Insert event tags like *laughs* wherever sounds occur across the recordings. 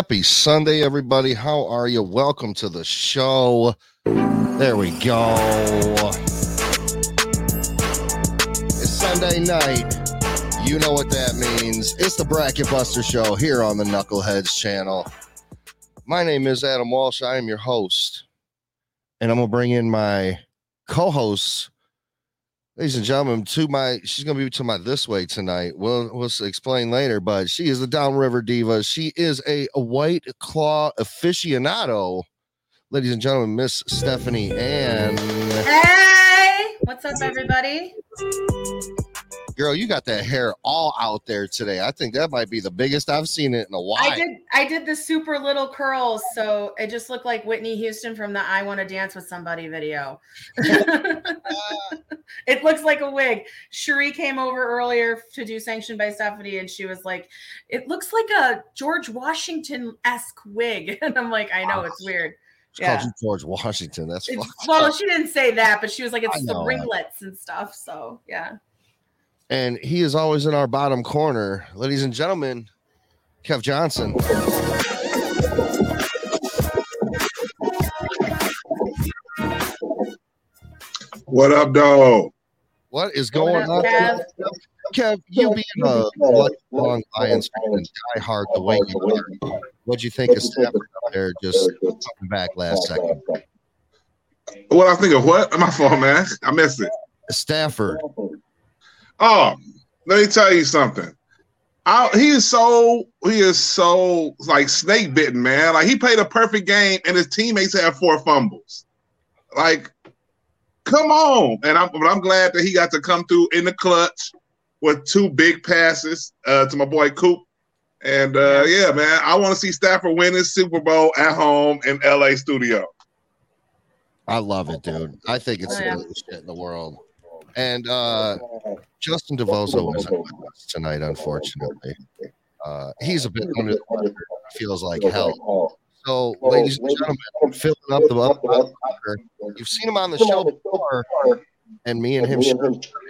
Happy Sunday, everybody. How are you? Welcome to the show. There we go. It's Sunday night. You know what that means. It's the Bracket Buster Show here on the Knuckleheads channel. My name is Adam Walsh. I am your host. And I'm going to bring in my co hosts ladies and gentlemen, to my she's gonna be to my this way tonight. We'll we'll explain later, but she is the downriver diva. She is a, a white claw aficionado. Ladies and gentlemen, Miss Stefanie and Hey, what's up, everybody? Girl, you got that hair all out there today. I think that might be the biggest I've seen it in a while. I did I did the super little curls, so it just looked like Whitney Houston from the I Want to Dance with Somebody video. *laughs* it looks like a wig. Cherie came over earlier to do sanctioned by Stefanie, and she was like, "It looks like a George Washington esque wig," *laughs* and I'm like, "I know it's weird." She called you George Washington. That's well, she didn't say that, but she was like, "It's the ringlets and stuff." So yeah. And he is always in our bottom corner. Ladies and gentlemen, Kev Johnson. What up, dog? What is going What on? up, Kev, you being a lifelong Lions fan and die hard the way you are, what'd you think of Stafford out there just coming back last second? What I think of what? My fault, man. I missed it. Stafford, Oh, let me tell you something. I, he is so he is so like snake bitten, man. Like he played a perfect game, and his teammates had four fumbles. Like, come on! And I'm but I'm glad that he got to come through in the clutch with two big passes uh, to my boy Coop. And uh, yeah, man, I want to see Stafford win his Super Bowl at home in LA studio. I love it, dude. I think it's Oh, the yeah. greatest shit in the world. And uh Justin DeVozo isn't with us tonight, unfortunately. Uh he's a bit under the weather, feels like hell. So, ladies and gentlemen, filling up the up, up- you've seen him on the show before, and me and him should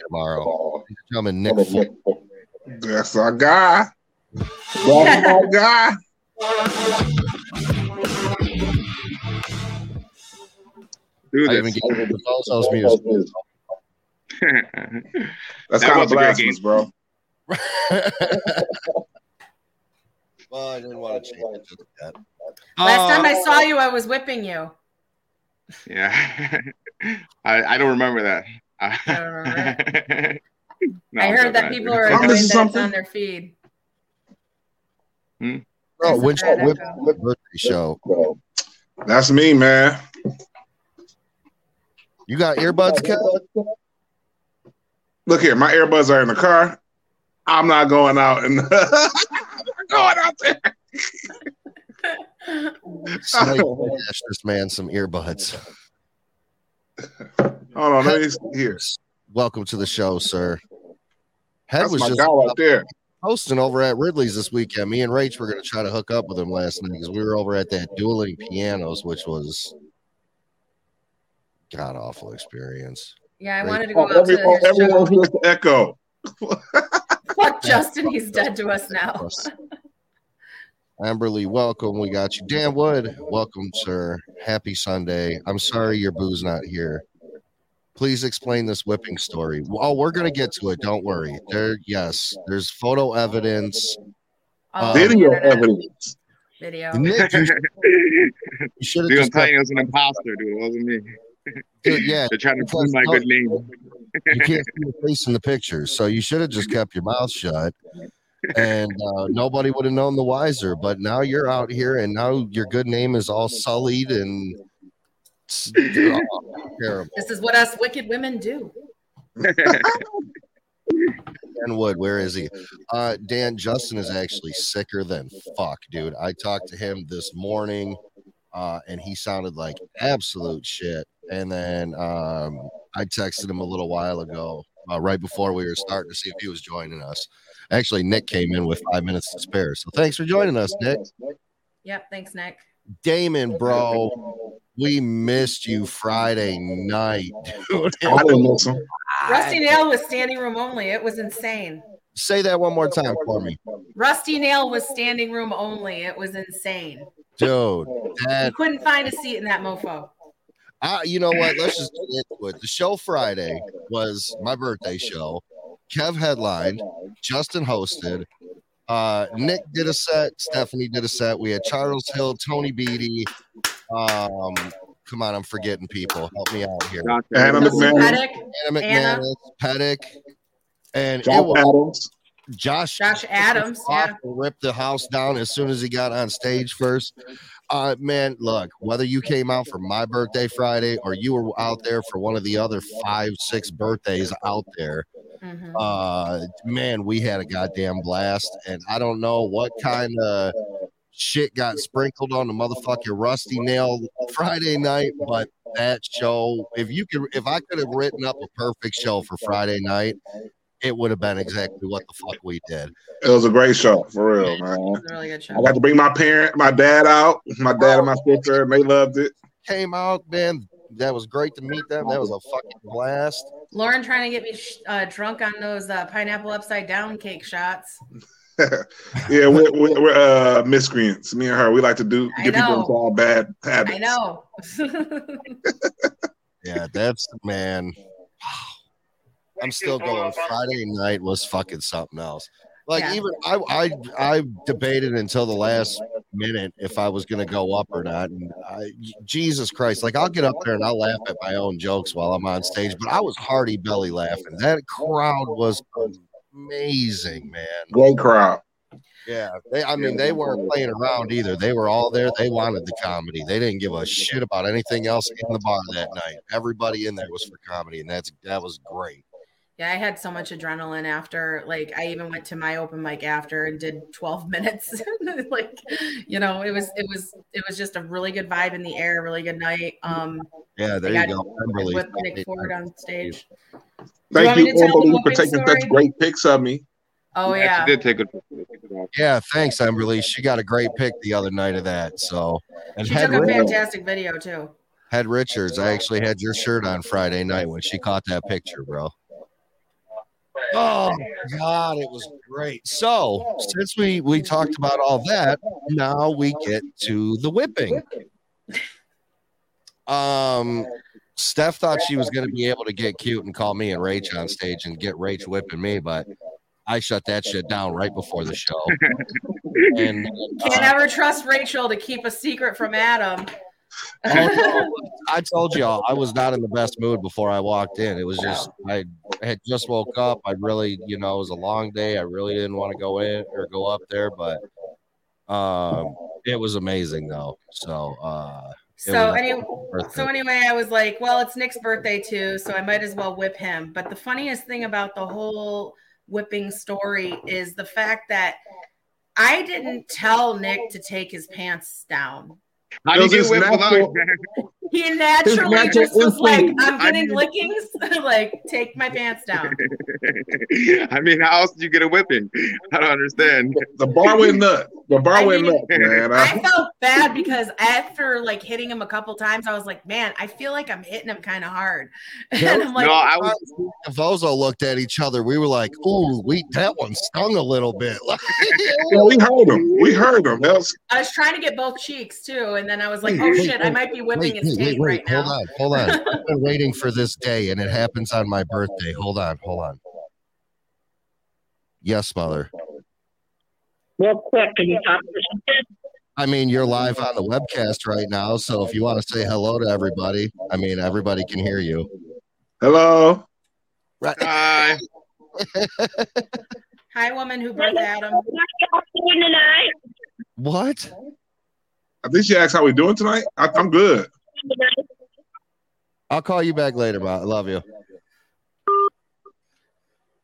tomorrow. Ladies and gentlemen, Nik Ford. That's our guy. That's our *laughs* guy. Do I even this. get DeVozo's music. *laughs* That's That kind of was blasphemous, bro. well, I didn't want to change it just yet. Last time I uh, saw you, I was whipping you. Yeah. *laughs* I, I don't remember that. I don't remember *laughs* No, I heard that joking. people are I'm annoyed missing that something. on their feed. Hmm? There's a which bad whip, whip birthday show? That's me, man. You got earbuds, Kev? Look here, my earbuds are in the car. I'm not going out and *laughs* going out there. Snake *laughs* this man some earbuds. Hold on, let me see here. Welcome to the show, sir. Head That's was my just guy right there. hosting over at Ridley's this weekend. Me and Rach were going to try to hook up with him last night because we were over at that dueling pianos, which was god awful experience. Yeah, I Right. wanted to oh, go Oh, out every- to oh, everyone show. hears the echo. *laughs* Fuck Justin, he's dead to us now. Amberly, welcome. We got you. Dan Wood, welcome, sir. Happy Sunday. I'm sorry your boo's not here. Please explain this whipping story. Oh, we're gonna get to it. Don't worry. There, yes, there's photo evidence. All over the Video evidence. Video. Nik, you *laughs* should have Dude, I'm just telling you, it was an imposter, dude. It wasn't me. Dude, yeah, They're trying to because prove my good name. you can't see *laughs* your face in the pictures, so you should have just kept your mouth shut, and uh, nobody would have known the wiser. But now you're out here, and now your good name is all sullied and it's- terrible. This is what us wicked women do. *laughs* Dan Wood, where is he? Uh, Dan Justin is actually sicker than fuck, dude. I talked to him this morning, uh, and he sounded like absolute shit. And then um, I texted him a little while ago, uh, right before we were starting to see if he was joining us. Actually, Nik came in with five minutes to spare, so thanks for joining us, Nik. Yep. Thanks, Nik. Damon, bro, we missed you Friday night, *laughs* dude. I didn't miss him. Rusty Nail was standing room only. It was insane. say that one more time for me, Rusty Nail was standing room only. It was insane. dude. You couldn't find a seat in that mofo. I, you know what? Let's just *laughs* get into it. The show Friday was my birthday show. Kev headlined, Justin hosted, uh, Nik did a set, Stefanie did a set. We had Charles Hill, Tony Beatty. Um, come on, I'm forgetting people. Help me out here. Anna McMahon, Paddock, Anna Anna. McManus, Pettick, and it Josh was Adams. Josh Josh Adams, yeah. ripped the house down as soon as he got on stage first. Uh, man, look, whether you came out for my birthday Friday or you were out there for one of the other five, six birthdays out there, Mhm. uh, man, we had a goddamn blast. And I don't know what kind of shit got sprinkled on the motherfucking Rusty Nail Friday night, but that show, if you could, if I could have written up a perfect show for Friday night, it would have been exactly what the fuck we did. It was a great show, for real, man. It was a really good show. I got to bring my parent, my dad out, my dad and my sister, and they loved it. Came out, man. That was great to meet them. That was a fucking blast. Lauren trying to get me uh, drunk on those uh, pineapple upside down cake shots. *laughs* yeah, we're, we're, we're uh, miscreants. Me and her, we like to do I get people into all bad habits. I know. *laughs* Yeah, that's man. *laughs* I'm still going. Friday night was fucking something else. Like Yeah. even I, I I debated until the last minute if I was gonna go up or not. And I, Jesus Christ, like I'll get up there and I'll laugh at my own jokes while I'm on stage, but I was hearty belly laughing. That crowd was amazing, man. Great crowd. Yeah, they, I mean, they weren't playing around either. They were all there. They wanted the comedy. They didn't give a shit about anything else in the bar that night. Everybody in there was for comedy, and that's that was great. Yeah, I had so much adrenaline after. Like, I even went to my open mic after and did 12 *laughs* minutes. *laughs* like, you know, it was it was it was just a really good vibe in the air, really good night. Um, Yeah, there I you go. Kimberly. with Nik Ford on stage. Thank want you, me to tell the Emily, for taking such great pics of me. Oh She yeah, did take a Yeah, thanks, Emberly. She got a great pick the other night of that. So, and she Head, took a Ri- fantastic video too. Had Richards, I actually had your shirt on Friday night when she caught that picture, bro. Oh God, it was great. So, since we we talked about all that, now we get to the whipping. Um, Steph thought she was going to be able to get cute and call me and Rach on stage and get Rach whipping me, but I shut that shit down right before the show. *laughs* And Can't uh, ever trust Rachel to keep a secret from Adam. *laughs* I told y'all I was not in the best mood before I walked in. It was just I had just woke up. I really, you know, it was a long day. I really didn't want to go in or go up there, but um it was amazing though. So uh so anyway, so anyway, I was like, well, it's Nik's birthday too, so I might as well whip him. But the funniest thing about the whole whipping story is the fact that I didn't tell Nik to take his pants down. How do you get natural- without? He naturally just was like. I'm I getting mean- lickings, *laughs* like take my pants down. *laughs* I mean, how else did you get a whipping? I don't understand. The bar went nuts. The bar I went mean- nuts, man. I I, felt bad because after like hitting him a couple times, I was like, man, I feel like I'm hitting him kind of hard. *laughs* And I'm like, no, I was. and Vozo looked at each other. We were like, "Ooh, we that one stung a little bit." yeah, we heard him. We heard him. That was, I was trying to get both cheeks too, and then I was like, "Oh shit, I might be whipping his wait, wait, right hold now." on, hold on. *laughs* I've been waiting for this day, and it happens on my birthday. Hold on, hold on. Yes, mother. Real quick, can you talk to something? I mean, you're live on the webcast right now, so if you want to say hello to everybody, I mean, everybody can hear you. hello. Right. Hi. *laughs* Hi, woman who birthed Adam. What y'all tonight? What? I think she asked how we doing tonight. I, I'm good. I'll call you back later, bro. I love you.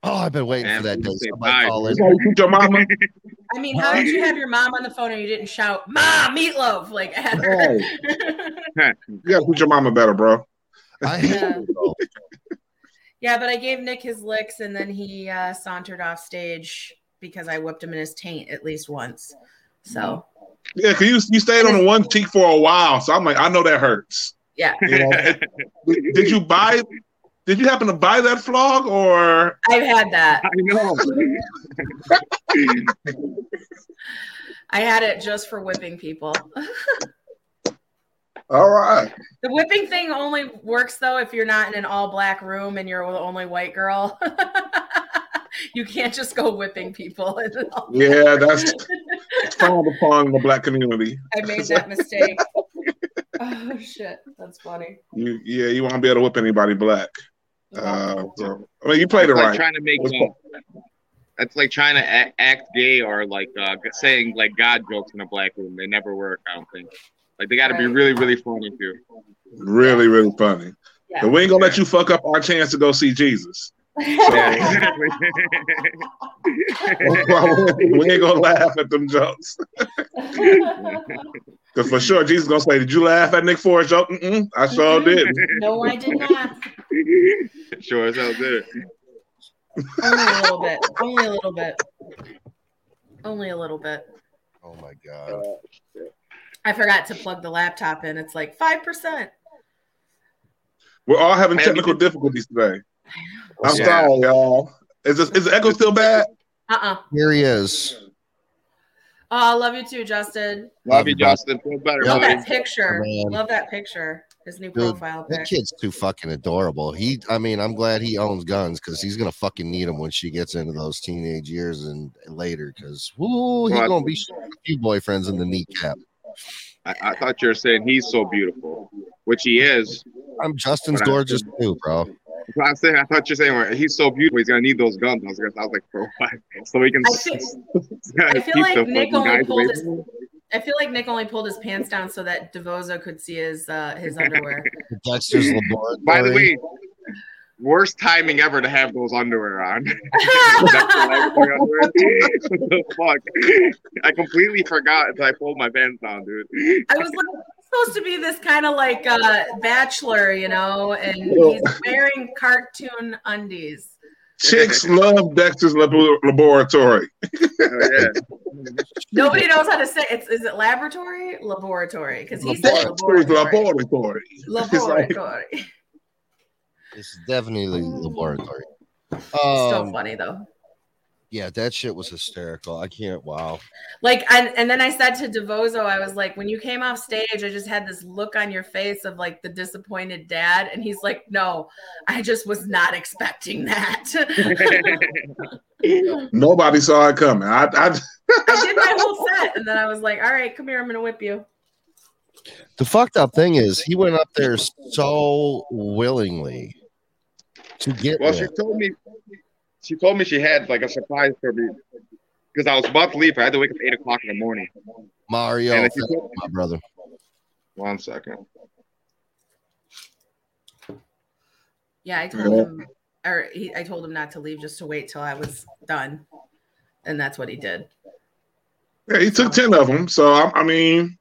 Oh, I've been waiting Man, for that day. say Somebody call in. how you treat your mama. I mean, how did you have your mom on the phone and you didn't shout "Mom, meatloaf" like *laughs* at her? You gotta treat your mama better, bro. I *laughs* Yeah. yeah, but I gave Nik his licks, and then he uh, sauntered off stage because I whipped him in his taint at least once. So Yeah, cause you you stayed on the one cheek for a while, so I'm like, I know that hurts. yeah, You know? did, *laughs* did you buy did you happen to buy that flog or I've had that. I know. I had it just for whipping people. *laughs* all right? The whipping thing only works though if you're not in an all black room and you're the only white girl. *laughs* *laughs* you can't just go whipping people. Yeah, that's frowned upon in the black community. I made *laughs* that mistake. Oh shit, that's funny. You, yeah, you won't be able to whip anybody black. Uh, so, I mean, you played it It's like right. trying to make. That's like trying to act, act gay or like uh, saying like God jokes in a black room. They never work. I don't think. Like they got to be really, really funny too. Really, really funny. Yeah. And we ain't gonna let you fuck up our chance to go see Jesus. Yeah, exactly. *laughs* we ain't gonna laugh at them jokes. *laughs* Cause for sure, Jesus gonna say, "Did you laugh at Nik Ford joke?" Mm-mm, I sure did. no, I did not. *laughs* sure as hell did. Only a little bit. Only a little bit. Only a little bit. Oh my god. I forgot to plug the laptop in. It's like five percent. We're all having technical difficulties today. I'm Yeah. sorry, y'all. Is this, is the echo still bad? Uh uh Here he is. Oh, I love you too, Justin. Love you, Justin. Feel better, Love buddy. that picture. Man. Love that picture. His new Dude, profile That kid's too fucking adorable. He, I mean, I'm glad he owns guns because he's gonna fucking need them when she gets into those teenage years and later. Because whoo, he's Well, gonna be shooting a few boyfriends in the kneecap. I, I thought you were saying he's so beautiful, which he is. I'm Justin's But I- gorgeous too, bro. I was saying, I thought you were saying well, he's so beautiful. He's gonna need those guns. I was, gonna, I was like, for what? *laughs* So he can. I feel- *laughs* I feel keep like the Nik fucking only guys pulled his- I feel like Nik only pulled his pants down so that Devozo could see his uh his *laughs* underwear. Dexter's laboratory. By the way, worst timing ever to have those underwear on. What the fuck? I completely forgot until I pulled my pants down, dude. I was like, it's supposed to be this kind of like uh bachelor, you know, and he's wearing cartoon undies. Chicks love Dexter's labo- laboratory. Oh, yeah. Nobody knows how to say it's it laboratory? Laboratory. Because he said laboratory. laboratory. It's like- Laboratory. It's definitely laboratory. so Um, funny though. Yeah, that shit was hysterical. I can't. Wow. Like and, and then I said to Devozo, I was like, when you came off stage, I just had this look on your face of like the disappointed dad. And he's like, No, I just was not expecting that. *laughs* *laughs* Nobody saw it coming. I, I, I did my whole set, and then I was like, "All right, come here, I'm gonna whip you." The fucked up thing is, he went up there so willingly to get Well, she told me she told me she had like a surprise for me because I was about to leave. I had to wake up eight o'clock in the morning. Mario, And if you thank you, my brother. One second. Yeah, I told him, or he, I told him not to leave, just to wait till I was done, and that's what he did. yeah, he took 10 of them. So, I, I mean,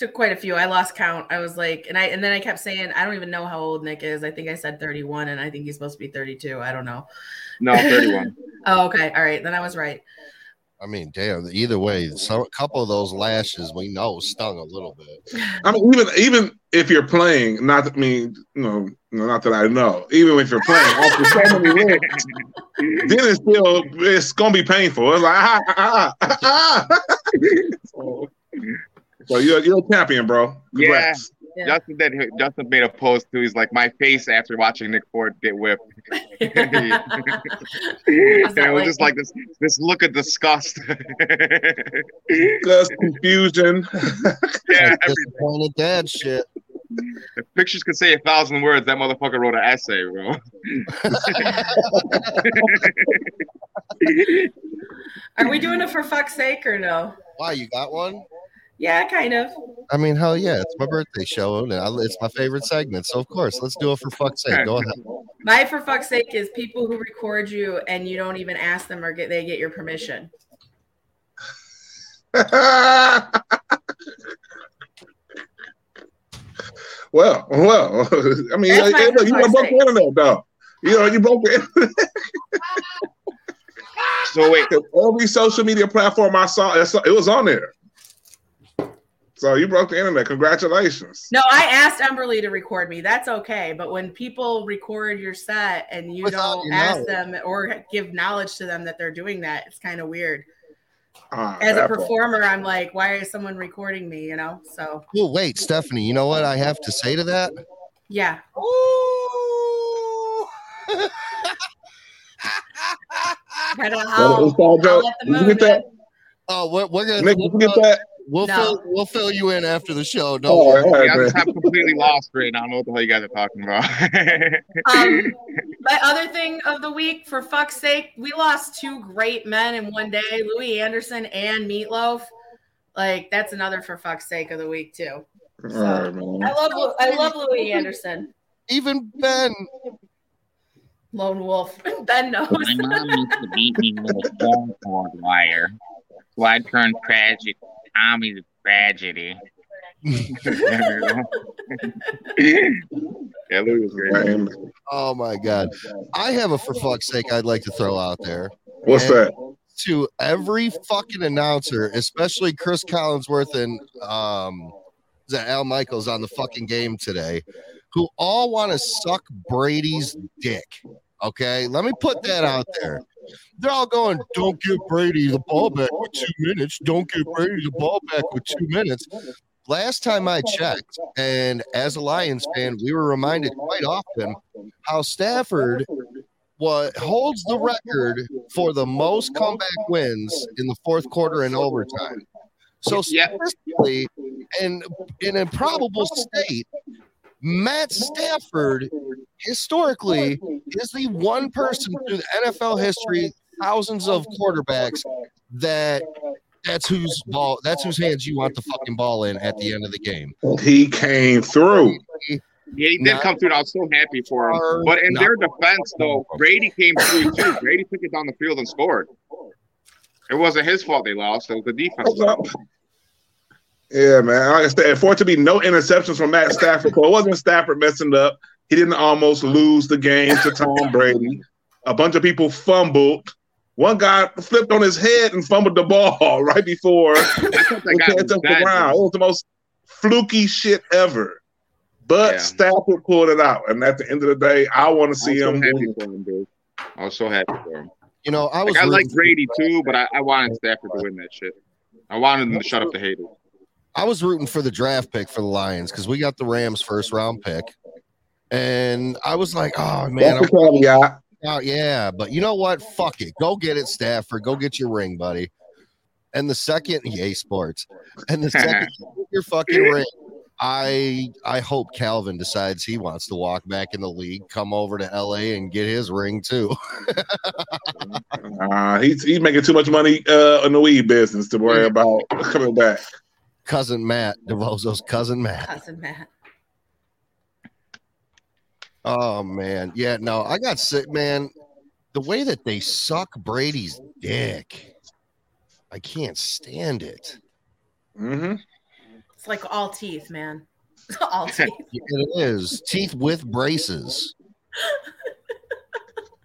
Took quite a few. I lost count. I was like, and I and then I kept saying, I don't even know how old Nik is. I think I said 31, and I think he's supposed to be 32. I don't know. No, thirty-one. *laughs* Oh, okay, all right, then I was right. I mean, damn. Either way, some a couple of those lashes we know stung a little bit. *laughs* I mean, even even if you're playing, not that I mean, you know, not that I know, even if you're playing, after so many *laughs* licks, then it's still it's gonna be painful. It's like ah, ah, ah, ah, ah. so, so you're you're a champion, bro. Congrats. Yeah. Justin did. Justin made a post too. He's like, my face after watching Nik Ford get whipped. *laughs* *laughs* and it was just like this this look of disgust. *laughs* Just confusion. yeah, Like every, disappointed dad shit. if pictures could say a thousand words, that motherfucker wrote an essay, bro. Are we doing it for fuck's sake or no? Why you got one? Yeah, kind of. I mean, hell yeah, it's my birthday show and I, it's my favorite segment. So of course, let's do it for fuck's sake. Go ahead. My for fuck's sake is people who record you and you don't even ask them or get they get your permission. *laughs* well, well, I mean, That's my you, you, you broke thing. the internet, though. You know, you broke the internet. So wait, *laughs* Every social media platform I saw, it was on there. So you broke the internet. Congratulations. No, I asked Emberly to record me. That's okay. But when people record your set and you Without don't your ask knowledge. them or give knowledge to them that they're doing that, it's kind of weird. Ah, As a that part. performer, I'm like, why is someone recording me? You know? So Oh, wait, Stefanie, you know what I have to say to that? yeah. Ooh. *laughs* I don't know Well, how. it's all I'll let the You get that? oh, we're, we're gonna Nik, we'll, you get that? We'll No. fill we'll fill you in after the show. Don't Oh, worry. all right, Yeah, man. I'm completely lost right now. I don't know what the hell you guys are talking about. *laughs* Um, my other thing of the week, for fuck's sake, we lost two great men in one day, Louie Anderson and Meatloaf. Like that's another for fuck's sake of the week too. All right, man. I love I love Louie Anderson, Even Ben. lone wolf. *laughs* Ben knows. My mom used to beat me with a phone cord wire. So I turned tragic Tommy to tragedy. *laughs* yeah, Louie was great. Oh my God. I have a for fuck's sake I'd like to throw out there What's that? to every fucking announcer, especially Cris Collinsworth and um is that Al Michaels on the fucking game today, who all want to suck Brady's dick. Okay, let me put that out there. They're all going, don't give Brady the ball back with two minutes. Don't give Brady the ball back with two minutes. Last time I checked, and as a Lions fan, we were reminded quite often how Stafford what holds the record for the most comeback wins in the fourth quarter and overtime. So Yeah. statistically, and in a probable state, Matt Stafford historically is the one person through the NFL history, thousands of quarterbacks that that's whose ball that's whose hands you want the fucking ball in at the end of the game. He came through. Yeah, he did Not- come through. I was so happy for him. But in their defense, though, Brady came through too. Brady took it down the field and scored. It wasn't his fault they lost. It was the defense. What's up? Yeah, man. Like I said, for it to be no interceptions from Matt Stafford, so it wasn't Stafford messing up. He didn't almost lose the game to Tom Brady. A bunch of people fumbled. One guy flipped on his head and fumbled the ball *laughs* right before *laughs* I thought that guy was touch the ground. It was the most fluky shit ever. But Yeah. Stafford pulled it out. And at the end of the day, I want to I was see so him. happy win. for him, dude. I was so happy for him. You know, I was Like, I like Brady too, but I, I wanted Stafford to win that shit. I wanted him to shut up the haters. I was rooting for the draft pick for the Lions because we got the Rams first round pick. And I was like, oh man, That's the caveat. Oh yeah, but you know what? Fuck it. Go get it, Stafford. Go get your ring, buddy. And the second, *laughs* yay, sports. And the *laughs* second you get your fucking ring. I I hope Calvin decides he wants to walk back in the league, come over to LA and get his ring too. *laughs* Uh, he's, he's making too much money uh, in the weed business to worry about coming back. Cousin Matt, DeVozo's cousin Matt. Cousin Matt. Oh man, yeah, no, I got sick, man. The way that they suck Brady's dick, I can't stand it. Mm-hmm. It's like all teeth, man. *laughs* all teeth. It is teeth with braces.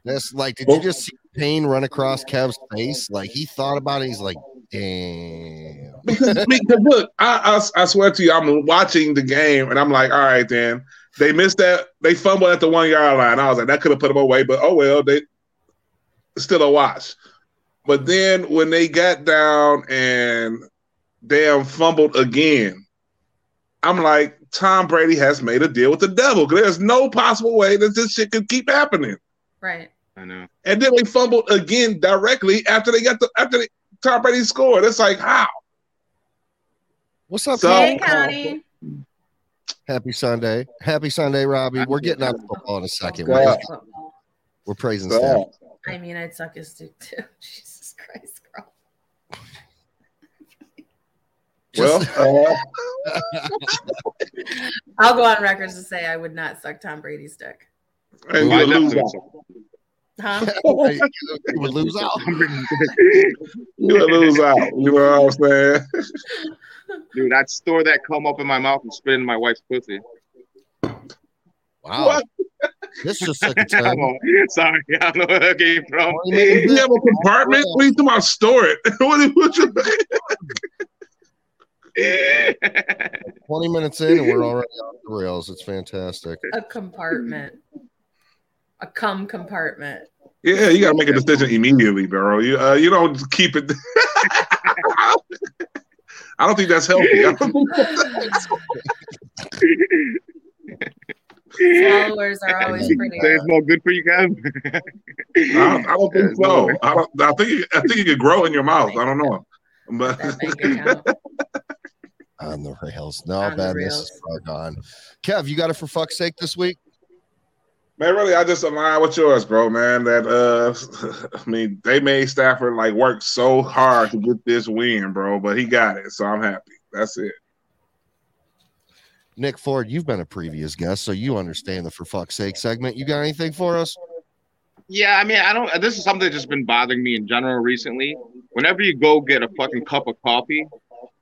That's like, did you just see pain run across Kev's face? Like he thought about it. He's like, damn. because, because look, I, I I swear to you, I'm watching the game and I'm like, all right, then they missed that. They fumbled at the one yard line. I was like, that could have put them away, but oh well, they still a watch. But then when they got down and damn fumbled again, I'm like, Tom Brady has made a deal with the devil. There's no possible way that this shit could keep happening. Right. I know. And then they fumbled again directly after they got the after they, Tom Brady scored. It's like how? What's up, So- Hey, Connie. Happy Sunday. Happy Sunday, Robbie. We're getting out of football in a second. We're, we're praising So, Staff. I mean, I'd suck his dick too. *laughs* Jesus Christ, girl. well, uh, I'll go on records to say I would not suck Tom Brady's dick. and I you lose definitely out. Huh? *laughs* you would lose out. *laughs* You would lose out. You know what I'm saying? Dude, I'd store that cum up in my mouth and spit it in my wife's pussy. Wow. What? This just took a I turn. don't know. Sorry, *laughs* I don't know where that came from. You have a compartment? What are you talking about? Store it. what, what you, 20 minutes in and we're already off the rails. It's fantastic. A compartment. A cum compartment. Yeah, you gotta make a decision immediately, bro. You uh, you don't keep it. *laughs* I don't think that's healthy. I Followers are always pretty. Say it's more good for you guys. I don't, I don't think so. I don't. I think I think it could grow in your mouth. I don't know, but That bank account. On the rails. No, On the badness is far gone. Kev, you got it for fuck's sake this week? Man, really, I just align with yours, bro. Man, that uh, *laughs* I mean, they made Stafford like work so hard to get this win, bro, but he got it, so I'm happy. That's it. Nik Ford, you've been a previous guest, so you understand the for fuck's sake segment. You got anything for us? Yeah, I mean, I don't. This is something that's just been bothering me in general recently. Whenever you go get a fucking cup of coffee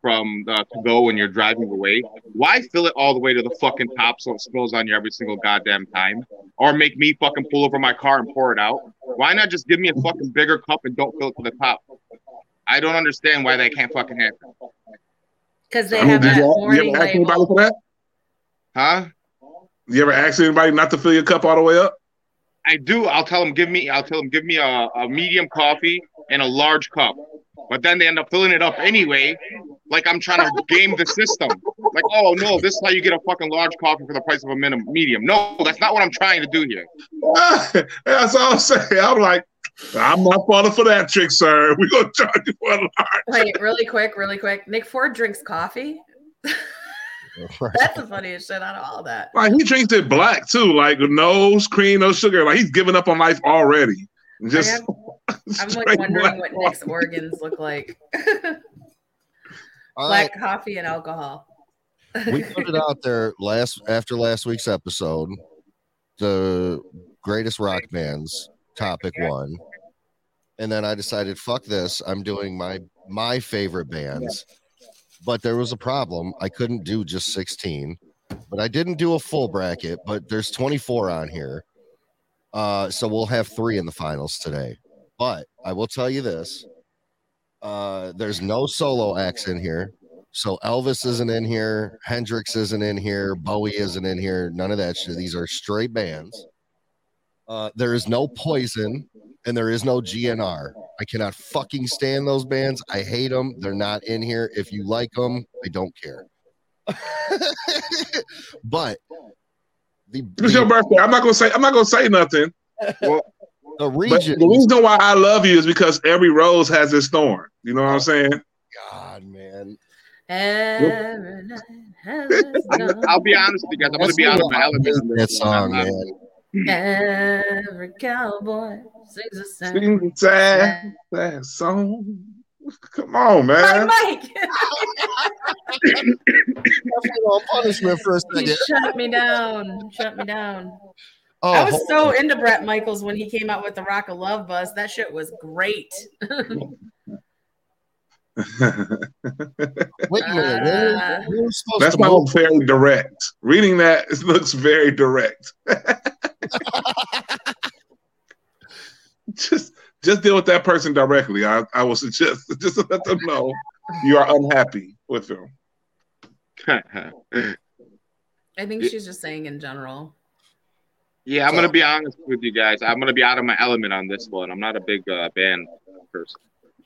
from the to go when you're driving away, why fill it all the way to the fucking top so it spills on you every single goddamn time? Or make me fucking pull over my car and pour it out? Why not just give me a fucking bigger cup and don't fill it to the top? I don't understand why that can't fucking happen. Because they I mean, have did that you, you ever ask anybody label. for that? Huh? You ever ask anybody not to fill your cup all the way up? I do. I'll tell them give me. I'll tell them give me a, a medium coffee and a large cup. But then they end up filling it up anyway. Like I'm trying to game the system. Like, oh no, this is how you get a fucking large coffee for the price of a minimum medium. No, that's not what I'm trying to do here. *laughs* That's all I'm saying. I'm like, I'm not falling for that trick, sir. *laughs* We're gonna charge you for a large. Wait, really quick, really quick. Nik Ford drinks coffee. That's the funniest shit out of all that. Like he drinks it black too, like no cream, no sugar. Like he's giving up on life already. Just *laughs* I'm like wondering what coffee. Nik's organs look like. All right, Black coffee and alcohol. we *laughs* put it out there last after last week's episode. The greatest rock bands topic one, and then I decided, fuck this. I'm doing my my favorite bands, but there was a problem. I couldn't do just 16, but I didn't do a full bracket. But there's 24 on here, uh, so we'll have three in the finals today. But I will tell you this: uh, there's no solo acts in here. So Elvis isn't in here, Hendrix isn't in here, Bowie isn't in here, none of that shit. These are straight bands. Uh, there is no poison and there is no GNR. I cannot fucking stand those bands. I hate them. They're not in here. If you like them, I don't care. *laughs* but the, It's your the, birthday. I'm not gonna say. I'm not gonna say nothing. *laughs* the But region. the reason why I love you is because every rose has its thorn. You know what I'm oh, saying? God, man. Every night has *laughs* its dawn. I'll be honest with you guys. I'm gonna be out of what my element. that song, man. Every cowboy sings a song. Sing sad, sad song. Come on, man. Mike, *laughs* on punishment for a you second. shut me down. Shut me down. Oh, I was so on. into Bret Michaels when he came out with the Rock of Love Bus. That shit was great. Wait a. Where, Uh, where are we supposed That's to not move? very direct. Reading that it *laughs* looks very direct. *laughs* just just deal with that person directly. I, I will suggest *laughs* just let them know you are unhappy with them. I think she's just saying in general. Yeah, I'm gonna be honest with you guys. I'm gonna be out of my element on this one. I'm not a big uh, band person.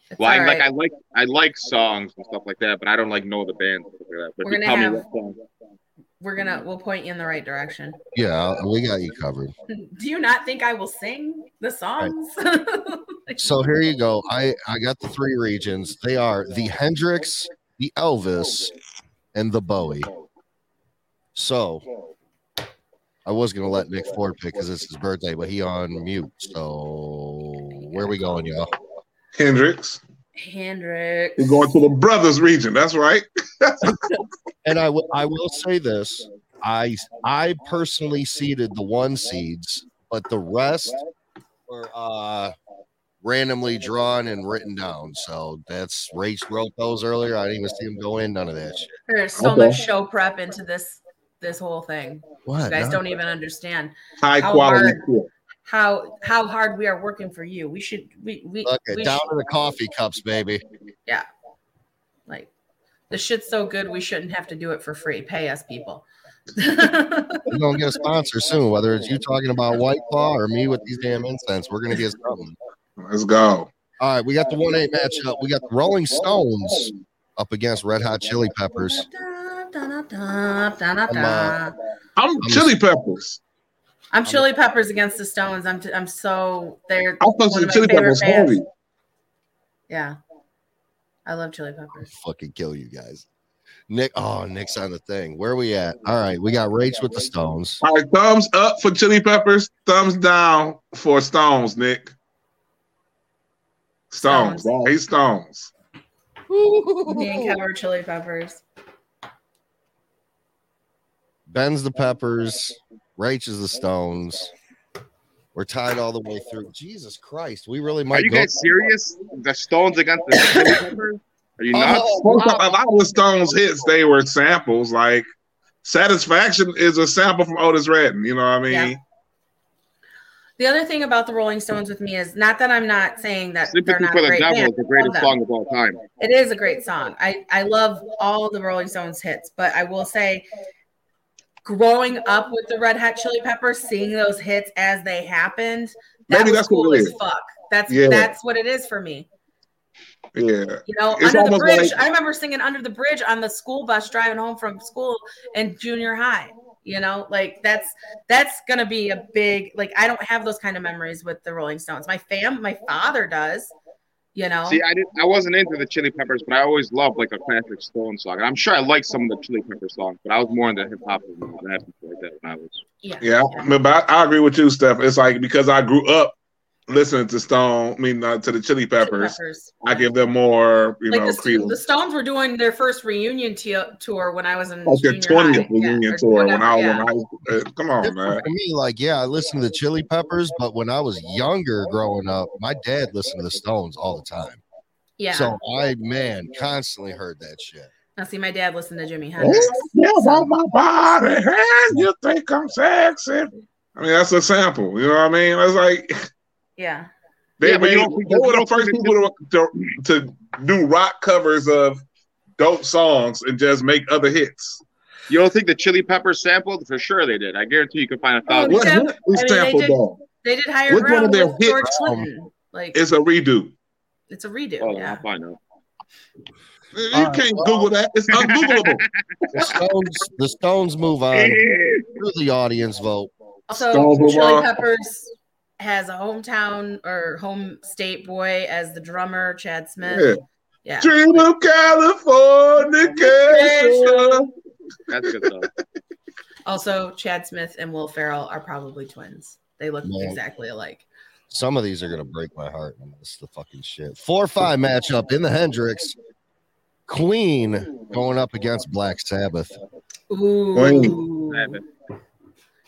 It's Well, I, all like I like I like songs and stuff like that, but I don't like know the band. like. But We're gonna have- We're gonna we'll point you in the right direction. Yeah, we got you covered. *laughs* Do you not think I will sing the songs? *laughs* So here you go. I I got the three regions. They are the Hendrix, the Elvis, and the Bowie. So I was gonna let Nik Ford pick because it's his birthday, but he on mute. So where are we going, y'all? Hendrix. Hendrix. We're going to the brothers region. That's right. And I will I will say this. I I personally seeded the one seeds, but the rest were uh randomly drawn and written down. So that's Rach wrote those earlier. I didn't even see him go in, none of that shit. There's so Okay. much show prep into this this whole thing. What? You guys No. don't even understand High How quality. hard- shit. how how hard we are working for you. We should we we, Okay, we down should- to the coffee cups, baby. Yeah. Like The shit's so good, we shouldn't have to do it for free. Pay us, people. We're gonna get a sponsor soon, whether it's you talking about White Claw or me with these damn incense. We're gonna get something. Let's go. All right, we got the one eight matchup. We got the Rolling Stones up against Red Hot Chili Peppers. I'm I'm Chili Peppers. I'm Chili Peppers against the Stones. I'm t- I'm so they're I'm supposed one to of my Chili favorite Peppers bands. heavy. Yeah, I love Chili Peppers. Fucking kill you guys. Nik, oh, Nik's on the thing. Where are we at? All right, we got Rach with the Stones. All right, thumbs up for Chili Peppers, thumbs down for Stones, Nik. Stones. Stones. Right, he's Stones. Me and Kev are Chili Peppers. Ben's the Peppers. Rach is the Stones. We're tied all the way through. Jesus Christ, we really might. Are might you go. guys serious? The Stones against the *laughs* Peppers? Are you oh, nuts? Oh, Most of- oh. a lot of the Stones hits, they were samples. Like Satisfaction is a sample from Otis Redding. You know what I mean? Yeah. The other thing about the Rolling Stones with me is not that I'm not saying that they're not for a the great Devil band. is the I greatest song of all time. It is a great song. I I love all the Rolling Stones hits, but I will say, growing up with the Red Hot Chili Peppers, seeing those hits as they happened, that Maybe that's what cool it as fuck. That's Yeah. that's what it is for me. Yeah. You know, It's under the bridge. like- I remember singing under the bridge on the school bus driving home from school in junior high. You know, like that's that's gonna be a big like I don't have those kind of memories with the Rolling Stones. My fam, my father does. You know, See, I didn't. I wasn't into the Chili Peppers, but I always loved like a classic Stone song. And I'm sure I like some of the Chili Pepper songs, but I was more into hip hop and rap and stuff like that when I was. yeah, Yeah. But I, I agree with you, Steph. It's like because I grew up listening to Stone, I mean, uh, to the Chili Chili Peppers, Peppers. I give them more, you like know, the, credence. the Stones were doing their first reunion t- tour when I was in Like their twentieth high. Yeah, reunion or tour when whatever, I was yeah. in high school. Uh, Come on, man. For me, like, yeah, I listened to the Chili Peppers, but when I was younger growing up, my dad listened to the Stones all the time. Yeah. So I, man, constantly heard that shit. now see, my dad listened to Jimi Hendrix. yeah, want my body, you think I'm sexy. I mean, that's a sample. You know what I mean? It's like *laughs* Yeah. they Yeah, but you made don't think- they were the first people to, to, to do rock covers of dope songs and just make other hits. You don't think the Chili Peppers sampled? For sure they did. I guarantee you could find a Oh, thousand. yeah. What hit is I mean, they did- though? They did higher Which one of their with hits, George um, Like It's a redo. it's a redo. Oh, yeah. I'll find out. You All right, can't well- Google that. It's ungoogleable. *laughs* The Stones, the Stones move on through the audience vote. Also, Stones Chili. Peppers has a hometown or home state boy as the drummer, Chad. Smith. Yeah. Dream of California. That's good stuff. Also, Chad Smith and Will Ferrell are probably twins. They look Man. exactly alike. Some of these are gonna break my heart. and This is the fucking shit. Four five matchup in the Hendrix. Queen going up against Black Sabbath. Ooh. Queen.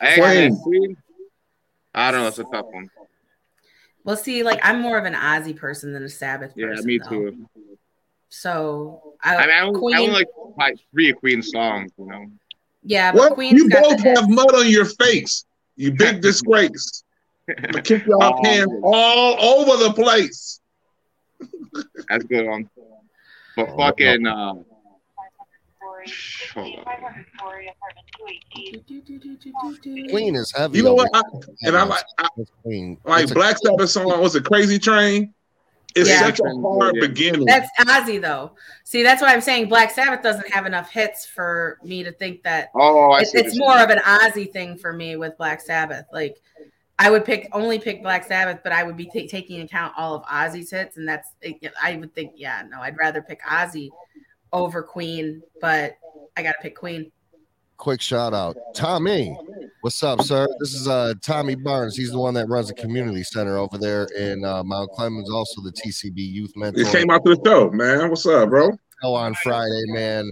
I. I Queen. I don't know. It's a tough one. Well, see, like I'm more of an Ozzy person than a Sabbath person. Yeah, person. me though. too. So I, I mean, I only, Queen, I only like like three of Queen's songs. You know. yeah, but What? Queen's You got both the hits. have mud on your face. You big *laughs* disgrace. I'm gonna kick y'all Oh, hands all over the place. That's good one. But Oh, fucking uh, hold on. Queen is heavy. You know what? I, and I like I, Queen. like It's Black Sabbath song. Was a Crazy Train? It's Yeah. such a hard Yeah. beginning. That's Ozzy though. See, that's why I'm saying Black Sabbath doesn't have enough hits for me to think that Oh, I it's, see. it's more of an Ozzy thing for me with Black Sabbath. Like I would pick only pick Black Sabbath, but I would be ta- taking account all of Ozzy's hits, and that's I would think, yeah, no, I'd rather pick Ozzy over Queen, but I gotta pick Queen. quick shout out. Tommy, what's up, sir? This is uh Tommy Barnes. He's the one that runs the community center over there in uh, Mount Clemens, also the TCB Youth Mentor. He came out to the show, man. What's up, bro? show on Friday, man.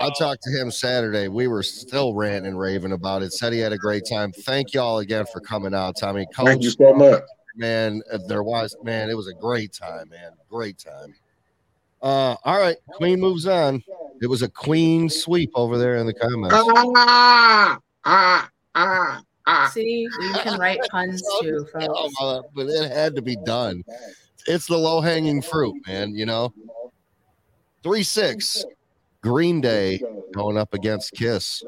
I talked to him Saturday. We were still ranting and raving about it. Said he had a great time. Thank y'all again for coming out, Tommy. Thank you so much. man, there was man, it was a great time, man. Great time. Uh, all right, Queen moves on. It was a Queen sweep over there in the comments. Ah, ah, ah, ah. See, you can write *laughs* puns too, folks. Uh, but it had to be done. It's the low hanging fruit, man. You know, three six Green Day going up against Kiss.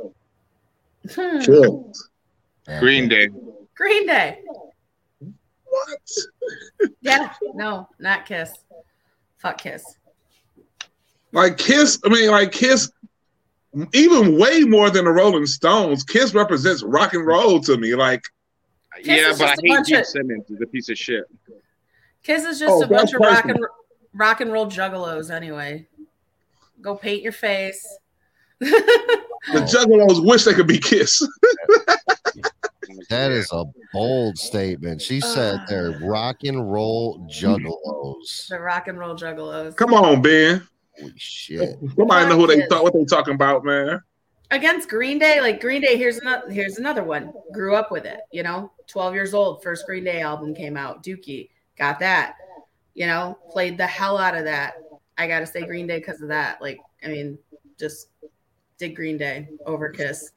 Hmm. Sure. Green Day. Green Day. What? *laughs* Yeah, no, not Kiss. Fuck Kiss. Like Kiss, I mean, like Kiss, even way more than the Rolling Stones. Kiss represents rock and roll to me. Like, Kiss yeah, but I hate bunch Gene of- Simmons. He's a piece of shit. Kiss is just Oh, a bunch of rock and rock and roll juggalos anyway. Go paint your face. the oh. Juggalos wish they could be Kiss. *laughs* That is a bold statement. She said they're rock and roll mm. juggalos. the rock and roll juggalos. Come on, Ben. Holy shit. Somebody know who they thought what they talking about, man. Against Green Day, like Green Day, here's another here's another one. Grew up with it, you know. 12 years old, first Green Day album came out. Dookie. Got that. You know, played the hell out of that. I gotta say Green Day because of that. Like, I mean, just did Green Day over Kiss.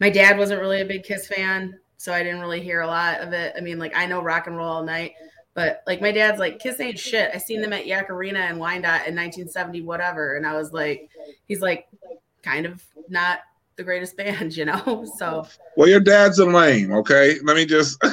My dad wasn't really a big Kiss fan, so I didn't really hear a lot of it. I mean, like I know rock and roll all night, but like my dad's like Kiss ain't shit. I seen them at Yack Arena and Wyandotte in 1970, whatever, and I was like, he's like, kind of not the greatest *laughs* band, you know. So Well, your dad's a lame, okay? Let me just. *laughs*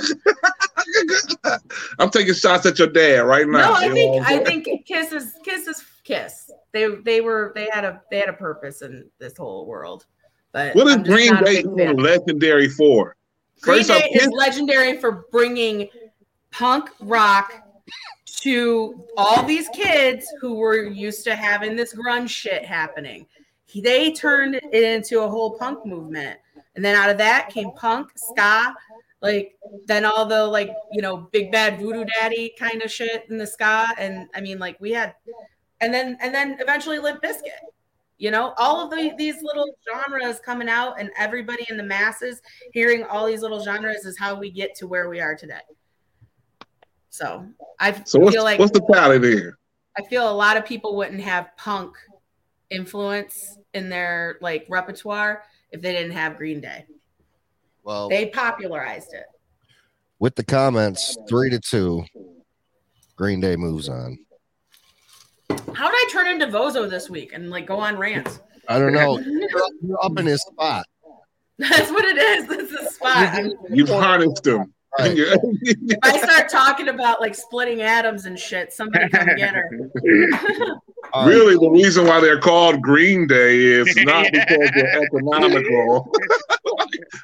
I'm taking shots at your dad right now. no, I think I think Kiss is Kiss is Kiss. They they were they had a they had a purpose in this whole world. But What is Green Day legendary for? Green First Day is legendary for bringing punk rock to all these kids who were used to having this grunge shit happening. He- They turned it into a whole punk movement. And then out of that came punk, ska, like then all the like, you know, big bad voodoo daddy kind of shit in the ska. And I mean, like we had and then and then eventually Limp Bizkit. You know, all of the, these little genres coming out and everybody in the masses hearing all these little genres is how we get to where we are today. So I So what's, feel like what's the tally there? I feel a lot of people wouldn't have punk influence in their like repertoire if they didn't have Green Day. Well, They popularized it. with the comments, three to two, Green Day moves on. How did I turn into Vozo this week and like go on rants? I don't know. You're *laughs* up, you're up in his spot. That's what it is. This is a spot. You've harnessed them. Right. *laughs* if I start talking about like splitting atoms and shit, somebody come get her. All right. *laughs* Um, really, the reason why they're called Green Day is not because they're *laughs* economical.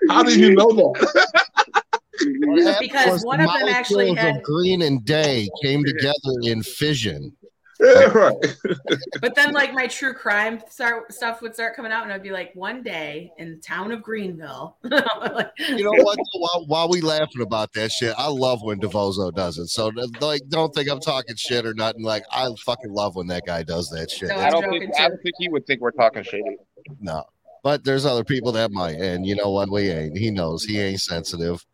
How did you know that? Because one of them actually had- of green and day came together in fission. Yeah, right. *laughs* But then, like my true crime start, stuff would start coming out, and I'd be like, one day in the town of Greenville. *laughs* Like, You know what? While, while we laughing about that shit, I love when Devozo does it. So like, don't think I'm talking shit or nothing. Like, I fucking love when that guy does that shit. No, I don't think I don't think he would think we're talking shady. No, but there's other people that might, and you know what? We ain't. He knows he ain't sensitive.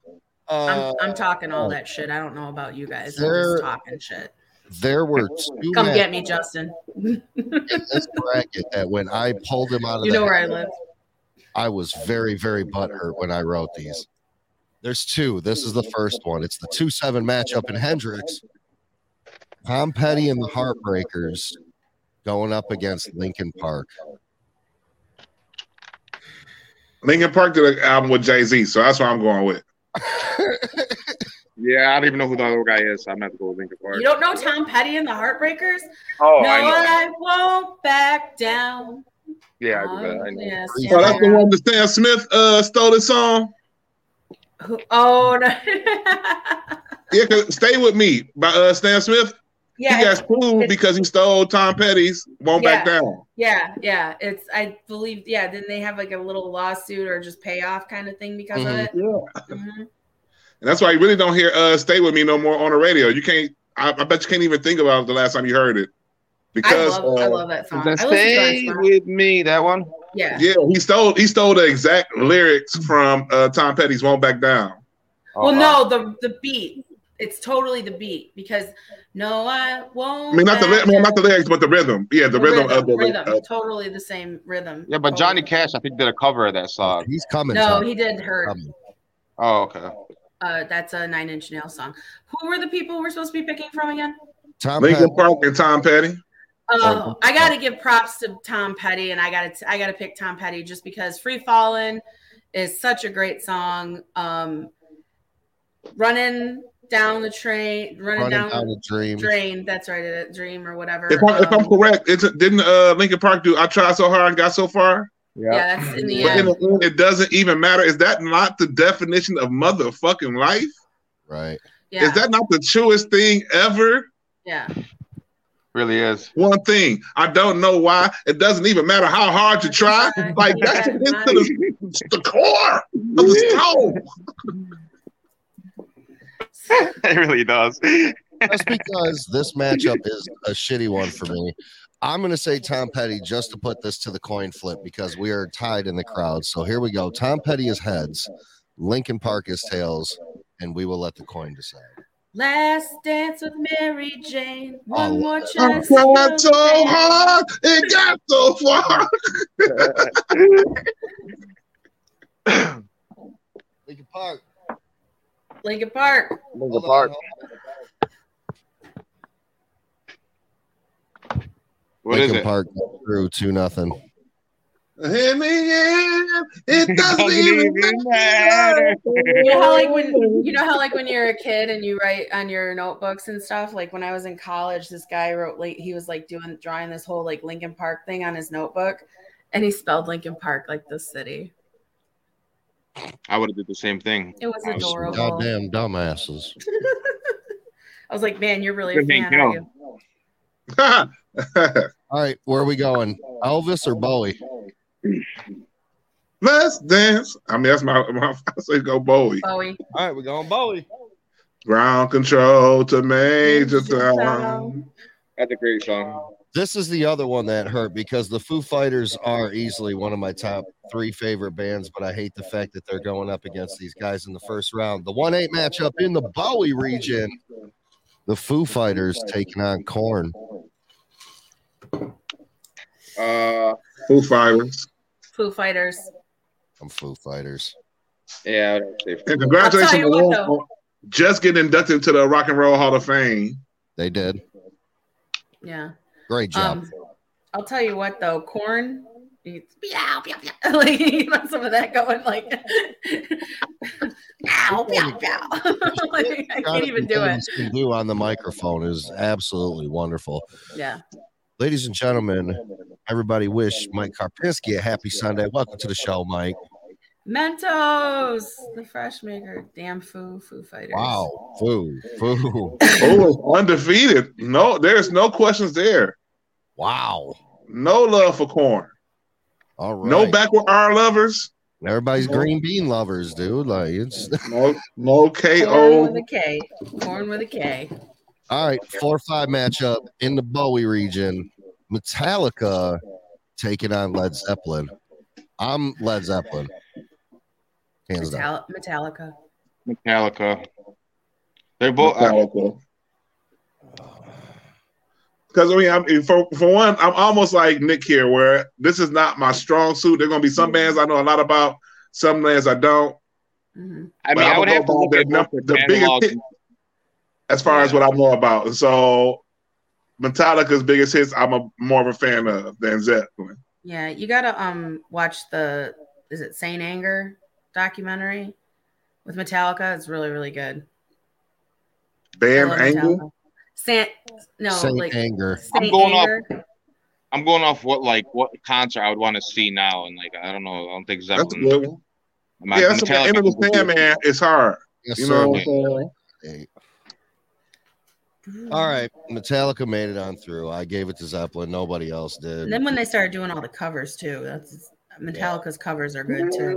Uh, I'm, I'm talking all that shit. I don't know about you guys. I'm just talking shit. There were two Come men get me, Justin. in this bracket that when I pulled him out of You the know where I live. I was very, very butthurt when I wrote these. There's two. This is the first one. It's the 2 7 matchup in Hendrix. Tom Petty and the Heartbreakers going up against Linkin Park. Linkin Park did an album with Jay Z, so that's what I'm going with. *laughs* Yeah, I don't even know who the other guy is. So I'm gonna have to go with Linkin Park. You don't know Tom Petty and the Heartbreakers? oh, no, I know. I won't back down. Yeah, I do that. I know. Yes, Oh, Oh, that's the one that Sam Smith uh, stole the song. Who- Oh no. *laughs* Yeah, 'cause Stay With Me by uh, Stan Smith. yeah, he got it's- screwed it's- because he stole Tom Petty's Won't Back Yeah. Down. yeah, yeah. It's I believe yeah. Didn't they have like a little lawsuit or just payoff kind of thing because Mhm. of it? Yeah. Mhm. And that's why you really don't hear uh, Stay With Me no more on the radio. You can't, I, I bet you can't even think about the last time you heard it. I Because love I uh, love that song. I Then listen to stay song. with me. That one. Yeah. yeah, he stole he stole the exact lyrics from uh, Tom Petty's Won't Back Down. Well, wow. no, the the beat. It's totally the beat because no, I won't. I mean, not the, back I mean, not the lyrics, but the rhythm. Yeah, the, rhythm, of the rhythm, uh, totally the same rhythm. Yeah, but Johnny Cash, I think, did a cover of that song. He's coming. No, Tom. he did hurt. Oh, okay. Uh, that's a Nine Inch Nail song. Who were the people we're supposed to be picking from again? Tom Lincoln Petty. Park and Tom Petty. Oh, I got to give props to Tom Petty, and I got to I got to pick Tom Petty just because "Free Fallin'" is such a great song. Um, running down the train, running, Running down, down the dream. drain. That's right, a dream or whatever. If, I, if I'm Um, correct, it's didn't uh, Linkin Park do? I tried so hard and got so far. Yeah, that's in the But in the end, it doesn't even matter. Is that not the definition of motherfucking life? Right. Yeah, Is that not the truest thing ever? yeah. Really is. One thing I don't know why. It doesn't even matter how hard you try. Like that's Yeah. into the, the core of the soul. *laughs* it really does. that's because this matchup is a shitty one for me, I'm going to say Tom Petty just to put this to the coin flip because we are tied in the crowd. So here we go. Tom Petty is heads, Linkin Park is tails, and we will let the coin decide. Last dance with Mary Jane. Oh, One more chance. I chance. tried so hard, it got so far. Linkin Park. Linkin Park. Linkin Park. What is Lincoln it? Park through two nothing. In the it *laughs* doesn't Doesn't even even matter. You know how like when you know how like when you're a kid and you write on your notebooks and stuff. Like when I was in college, this guy wrote like he was like doing drawing this whole like Linkin Park thing on his notebook, and he spelled Linkin Park like the city. I would have did the same thing. It was Awesome. adorable. Goddamn dumbasses. *laughs* I was like, man, you're really a Good thing, fan, are you? *laughs* *laughs* All right, where are we going? Elvis or Bowie? Let's dance. I mean, that's my, my *laughs* I say go Bowie. Bowie. All right, we're going Bowie. Ground control to Major Tom. That's a great song. This is the other one that hurt because the Foo Fighters are easily one of my top three favorite bands, but I hate the fact that they're going up against these guys in the first round. The 1 8 matchup in the Bowie region. The Foo Fighters taking on Korn. Uh, Foo Fighters. Foo Fighters. I'm Foo Fighters. yeah. And congratulations what, just getting inducted to the Rock and Roll Hall of Fame. They did. Yeah. Great job. Um, I'll tell you what though, Korn. It's meow, meow, meow. *laughs* like you know some of that going like *laughs* meow, meow, meow. *laughs* like, I can't even do it. Can do on the microphone is absolutely wonderful. Yeah. Ladies and gentlemen, everybody wish Mike Karpinski a happy Sunday. Welcome to the show, Mike. Mentos, the fresh maker. Damn foo, foo fighters. Wow. Foo. Foo. Oh, undefeated. No, there's no questions there. Wow. No love for Korn. All right. No backward R lovers. Everybody's green bean lovers, dude. Like it's No, no Corn KO. with a K. Korn with a K. all right. Four or five matchup in the Bowie region. Metallica taking on Led Zeppelin. I'm Led Zeppelin. Hands down. Metal- Metallica. Metallica. They're both. Uh, Because I mean, I'm, for for one, I'm almost like Nik here, where this is not my strong suit. There are gonna be some bands I know a lot about, some bands I don't. hmm I mean, I would have to look at the the biggest hit- As far as what I know about, so Metallica's biggest hits, I'm a more of a fan of than Zeppelin. Yeah, you gotta um watch the is it Saint Anger documentary with Metallica. It's really, really good. I Bam love Saint no Saint like anger. Saint going off- I'm going off what like what concert I would want to see now, and like I don't know. I don't think That's a good one. Yeah, that's what Metallica end of the would be- Sandman. It's hard. Yes, You sir. know what I'm saying? Hey. All right. Metallica made it on through. I gave it to Zeppelin. Nobody else did. And then when they started doing all the covers too, that's Metallica's covers are good too.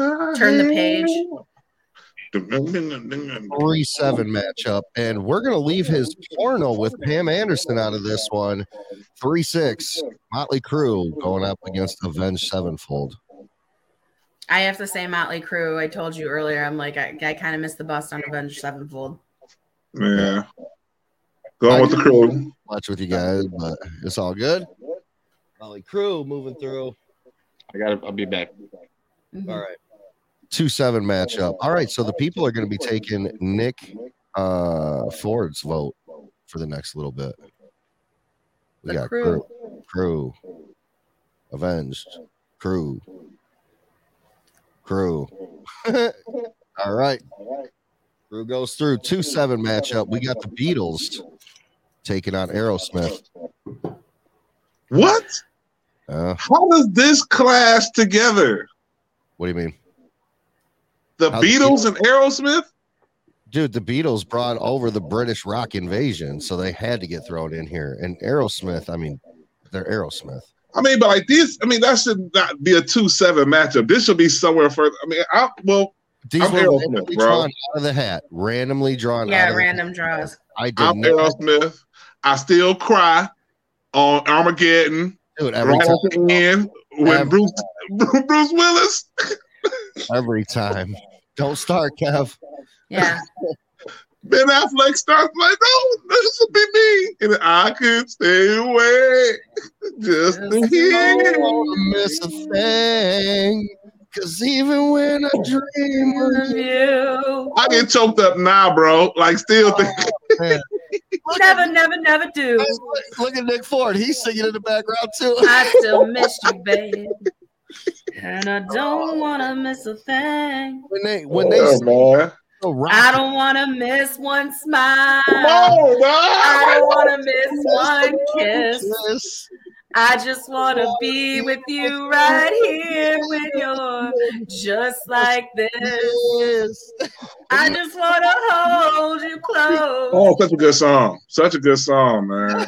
Turn Turn the page. Three seven matchup, and we're gonna leave his porno with Pam Anderson out of this one. Three six. Motley Crue going up against Avenged Sevenfold. I have to say Motley Crue. I told you earlier. I'm like I, I kind of missed the bus on Avenged Sevenfold. Yeah. Going with the crew. Much with you guys, but it's all good. Motley Crue moving through. I gotta. I'll be back. Mhm. All right. Two seven matchup. All right. So the people are going to be taking Nik uh, Ford's vote for the next little bit. We The got crew. crew, crew, avenged, crew, crew. *laughs* All right. Crew goes through two seven matchup. We got the Beatles taking on Aerosmith. What? Uh, How does this clash together? what do you mean? The How's- Beatles and Aerosmith? Dude, the Beatles brought over the British rock invasion, so they had to get thrown in here. And Aerosmith, I mean, they're Aerosmith. I mean, but like this, I mean, that should not be a two-seven matchup. This should be somewhere further. I mean, I well, These I'm were Aerosmith, randomly bro. drawn out of the hat, randomly drawn out Yeah, of the random draws. I did I'm not, Aerosmith. I still cry on Armageddon dude, every right time, the end when Every- Bruce *laughs* Bruce Willis. every time. Don't start, Kev. Yeah. *laughs* Ben Affleck starts like, no, this will be me," and I could stay away *laughs* just to hear. Don't miss a thing. Cause even when I dream of you, you. I get choked up now, bro. Like, still oh, think. *laughs* man. Never, never, never do. Look- Look at Nik Ford. He's singing in the background too. I still *laughs* miss you, babe. And I don't want to miss a thing. when they when they Oh, sing man. I don't want to miss one smile. Come I don't want to miss one kiss. I just want to be with you right here when you're just like this. I just want to hold you oh, close. Oh, such a good song. Such a good song, man.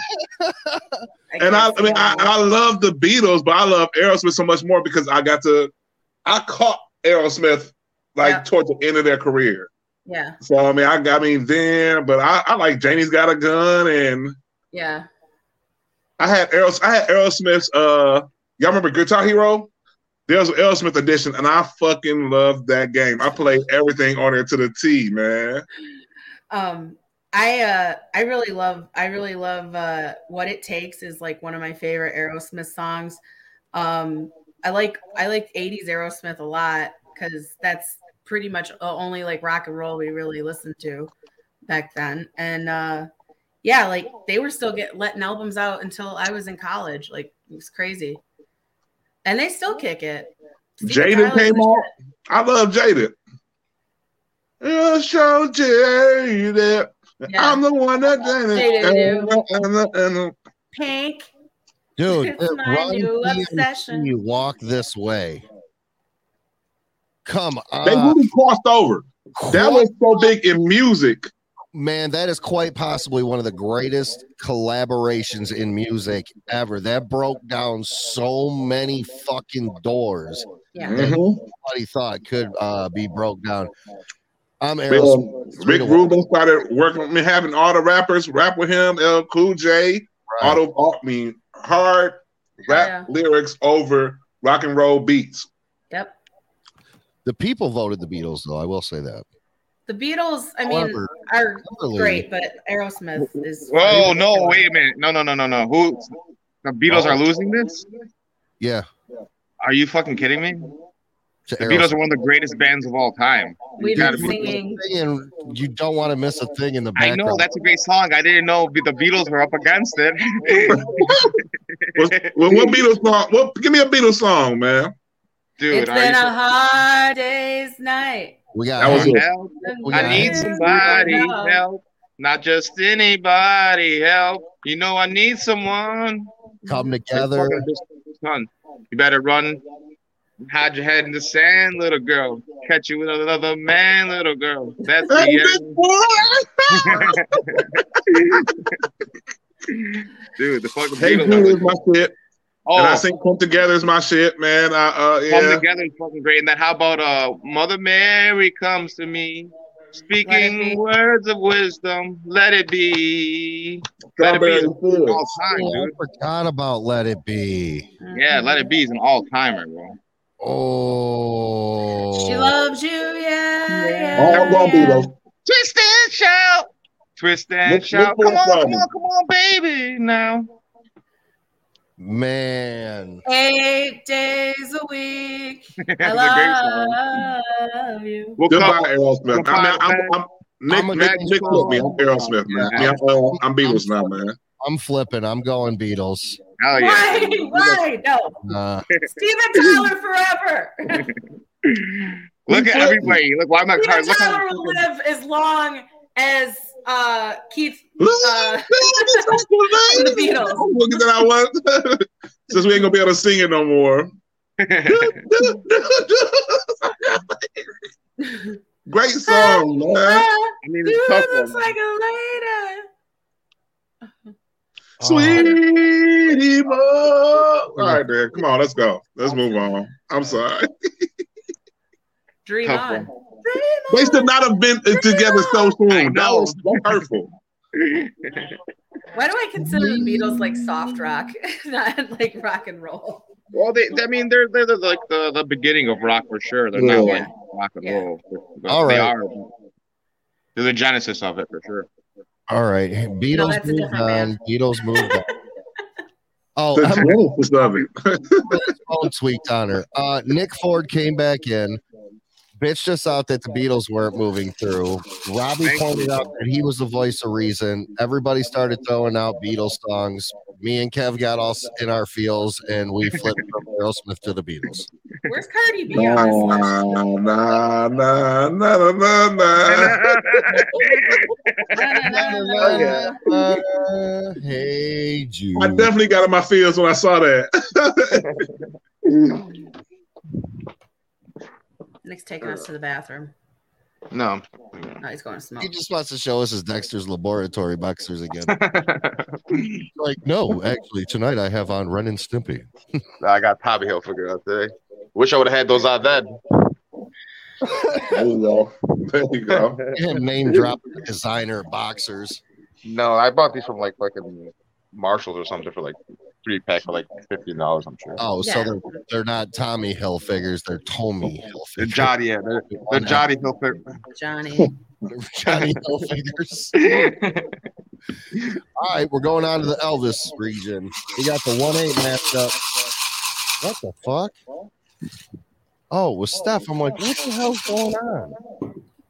And I, I mean, I, I love the Beatles, but I love Aerosmith so much more because I got to, I caught Aerosmith like Yeah. towards the end of their career. yeah, So I mean, I got me then, but I, I like Janie's Got a Gun, and yeah. I had Aeros, I had Aerosmith's. Uh, y'all remember Guitar Hero? There's an Aerosmith edition, and I fucking love that game. I played everything on it to the T, man. um i uh i really love i really love uh what it takes is like one of my favorite aerosmith songs um i like i like 80s aerosmith a lot because that's pretty much only like rock and roll we really listened to back then and uh yeah like they were still get letting albums out until i was in college like it was crazy and they still kick it Steven Jaden Tyler's came the. I love Jaden. You're so jaded. Yeah. I'm the one that did it. Pink. Dude, It's my Run new DMC obsession. walk this way. Come on. They really crossed over. That was so big in music. Man, that is quite possibly one of the greatest collaborations in music ever. That broke down so many fucking doors Yeah. Mhm. nobody thought could uh, be broke down. I'm Rick, Aerosmith. Rick Rubin started working with me, having all the rappers rap with him. L. Cool J, Right. auto, I mean, hard rap Yeah. lyrics over rock and roll beats. Yep. The people voted the Beatles, though. I will say that. The Beatles, I mean, However, are Clearly- great, but Aerosmith is. Whoa, no, wait a minute. No, no, no, no, no. Who? The Beatles are oh. losing this? Yeah. Are you fucking kidding me? to The Beatles are one of the greatest bands of all time. We've gotta been singing. And you don't want to miss a thing in the band I know that's a great song. I didn't know the Beatles were up against it. *laughs* Well, what Beatles song? What? Give me a Beatles song, man. Dude, It's are been a hard day's night. We got That was Hank- help? We I need Hank- somebody help. Not just anybody help. You know I need someone. come together. Son, you better run. Hide your head in the sand, little girl. Catch you with another man, little girl. That's Hey, the *laughs* end. Dude, the fucking Hey, Beatles. Jude is are- my shit, Oh, and I think "Come Together" is my shit, man. Uh, uh come together is fucking great. And then how about uh, Mother Mary comes to me, speaking words of wisdom. Let it be. Let it be is an all time, Oh, I dude. forgot about Let It Be. Yeah, Let It Be is an all timer, bro. Oh. She loves you, yeah. yeah, All gonna be yeah. those. Twist and shout. Twist and Look- shout. look Come on, come on, come on, baby. Now. Man. Eight days a week. *laughs* That's I a great song. love you. We'll Goodbye, come- Aerosmith. I mean, I'm, I'm, Nik, I'm Nik, Nik, look me. I'm Aerosmith, man. I mean, I'm, uh, I'm Beatles now, man. I'm flipping. I'm going Beatles. Hell yeah. Why? Why? No. Uh, Steven *laughs* Tyler forever. *laughs* Look at everybody. Look, why am I Steven Tyler will live as long as uh, Keith. *laughs* Look, Uh, *laughs* man, this is what it the. Beatles. I'm at I want. *laughs* Since we ain't gonna be able to sing it no more. Great song, man. Ah, I mean, dude, it's tough looks one. like a lady. Sweetie boy. All right, man. Come on, let's go. Let's move on. I'm sorry. Dream Tough on. one. Dream They should not have been together so soon. That know. was so hurtful. Why do I consider the Beatles like soft rock, *laughs* not like rock and roll? well, they, I mean, they're they're the, like the, the beginning of rock for sure. They're not Yeah. like rock and Yeah. roll. But All they are. They're the genesis of it for sure. all right. Beatles that's a moved on. band. Beatles moved on. *laughs* Oh, The I'm genesis of it. phone tweaked on her. Uh, Nik Ford came back in, bitched us out that the Beatles weren't moving through. Robbie Thank pointed out that he was the voice of reason. Everybody started throwing out Beatles songs. Me and Kev got all in our feels, and we flipped from Aerosmith to the Beatles. Where's Cardi B on this list? Nah, nah, nah, nah, nah, nah. *laughs* Na, na, na, na. Hey, Jude. I definitely got in my feels when I saw that. *laughs* Nik's taking us to the bathroom. no. No, he's going to smoke. He just wants to show us his Dexter's Laboratory boxers again. *laughs* like, no, actually, tonight I have on Ren and Stimpy. I got Tommy Hill figured out today. Wish I would have had those out then. There you go. There you go. *laughs* And name drop designer boxers. No, I bought these from like fucking Marshalls or something for like three pack for like fifteen dollars. I'm sure. Oh, so they're, they're not Tommy Hilfigers, they're Tommy Hill The figures. Johnny, yeah, they're, they're Johnny Hill Johnny. *laughs* Johnny Hilfigers. *laughs* All right, we're going on to the Elvis region. We got the 1 8 matchup. What the fuck? Oh, with Steph. I'm like, what the hell's going on?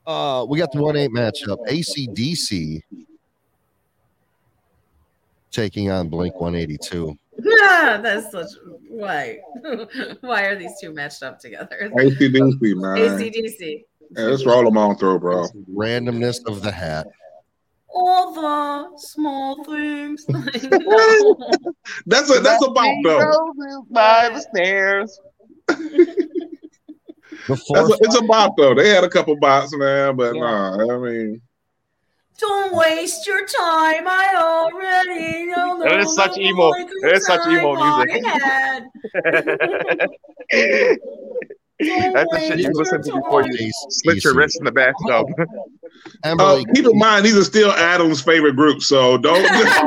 Uh, we got the 1 8 matchup. ACDC taking on Blink 182. Yeah, *laughs* that's such why. *laughs* why are these two matched up together? *laughs* ACDC, man. ACDC. Yeah, let's roll them on through, bro. Randomness of the hat. All the small things. That's a that's a bop though. by the stairs. The That's a, it's a bop though. They had a couple bops, man, but Yeah. nah, I mean, Don't waste your time. I already know. It is such emo- good it is such emo music. Don't *laughs* That's the shit you listen to before you slit your wrist in the bathtub. uh, keep in mind these are still Adam's favorite group, so don't *laughs* I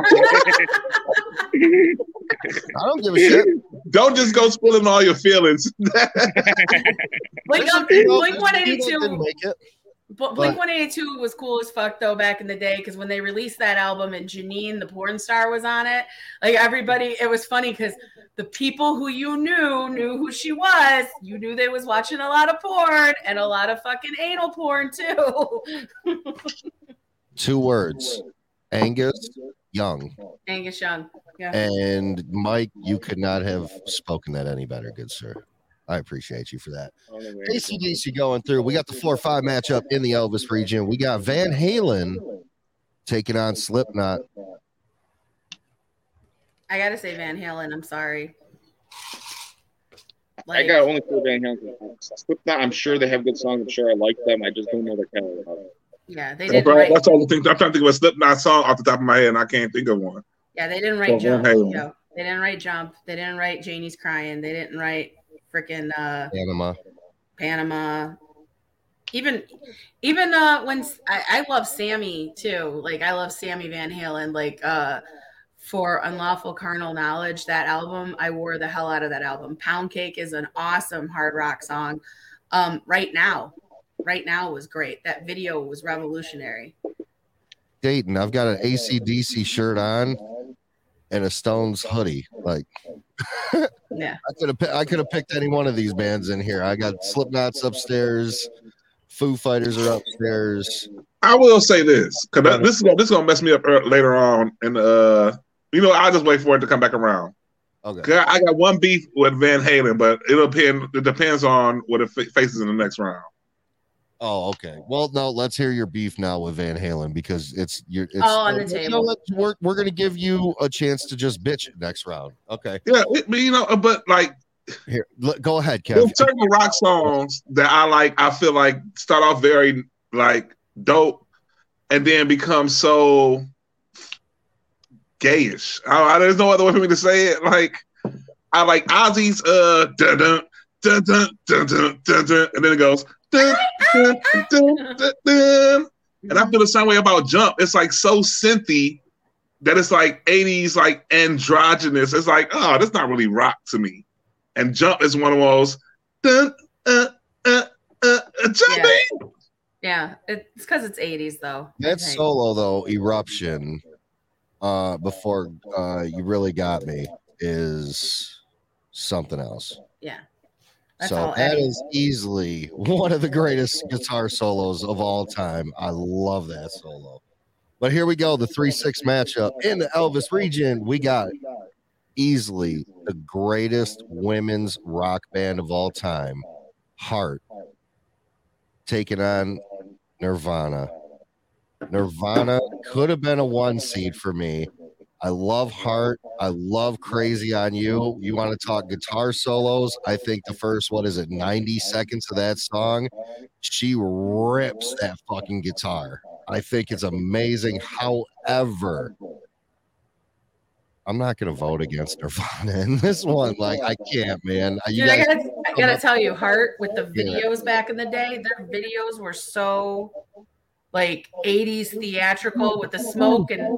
don't give a shit. don't just go spilling all your feelings. Blink, You know, Blink Didn't 182. But Blink 182 was cool as fuck though back in the day because when they released that album and Janine, the porn star, was on it, like everybody, it was funny because the people who you knew knew who she was. You knew they was watching a lot of porn and a lot of fucking anal porn too. *laughs* Two words Angus Young. Angus Young. Yeah. And Mike, you could not have spoken that any better, good sir. I appreciate you for that. ACDC going through. We got the 4 or 5 matchup in the Elvis region. We got Van Halen taking on Slipknot. I gotta say Van Halen. I'm sorry. I got only four Van Halen. Slipknot, I'm sure they have good songs. I'm sure I like them. I just don't know their catalog. yeah, they didn't write. that's all the things I'm trying to think of a Slipknot song off the top of my head, and I can't think of one. Yeah, they didn't write Van Jump. Halen. Yo, they didn't write Jump. They didn't write Janie's Crying. They didn't write freaking uh, Panama. Panama. Even, even uh, when I, I love Sammy too. Like I love Sammy Van Halen. Like uh, for Unlawful Carnal Knowledge, that album I wore the hell out of that album. Pound Cake is an awesome hard rock song. Um, right now, right now was great. That video was revolutionary. Dayton, I've got an ACDC shirt on and a Stones hoodie. Like, *laughs* Yeah. I could have I could have picked any one of these bands in here. I got Slipknot's upstairs, Foo Fighters are upstairs. I will say this because this is gonna, this is gonna mess me up later on and uh, You know, I'll just wait for it to come back around. Okay. I got one beef with Van Halen, but it'll depend. It depends on what it fa- faces in the next round. Oh, okay. Well, no, let's hear your beef now with Van Halen because it's you're it's All on the no, table. let's- we're we're gonna give you a chance to just bitch next round. Okay. Yeah, it, but, you know, but like Here, let, go ahead, Kev. there's certain rock songs that I like. I feel like start off very like dope, and then become so gayish. I, I- there's no other way for me to say it. Like I like Ozzy's uh dun dun dun dun dun dun dun, dun and then it goes dun dun dun dun. dun. And I feel the same way about Jump. It's like so synthy that it's like 80s, like androgynous. It's like, oh, that's not really rock to me. And Jump is one of those dun, uh, uh, uh, uh, jumping. Yeah, it's because it's 80s though. I That solo though, eruption. Uh, before uh, you really got me is something else. Yeah. That's so that Eddie. is easily *laughs* one of the greatest guitar solos of all time. I love that solo. But here we go, the three six matchup in the Elvis region. We got easily the greatest women's rock band of all time, Heart, taking on Nirvana. Nirvana could have been a one seed for me. I love Heart. I love Crazy on You. You want to talk guitar solos? I think the first, what is it, 90 seconds of that song? She rips that fucking guitar. I think it's amazing. However, I'm not going to vote against Nirvana in this one. Like, I can't, man. You Dude, I guys, gotta, I gotta tell you, Heart with the Yeah. videos back in the day, their videos were so like 80s theatrical with the smoke and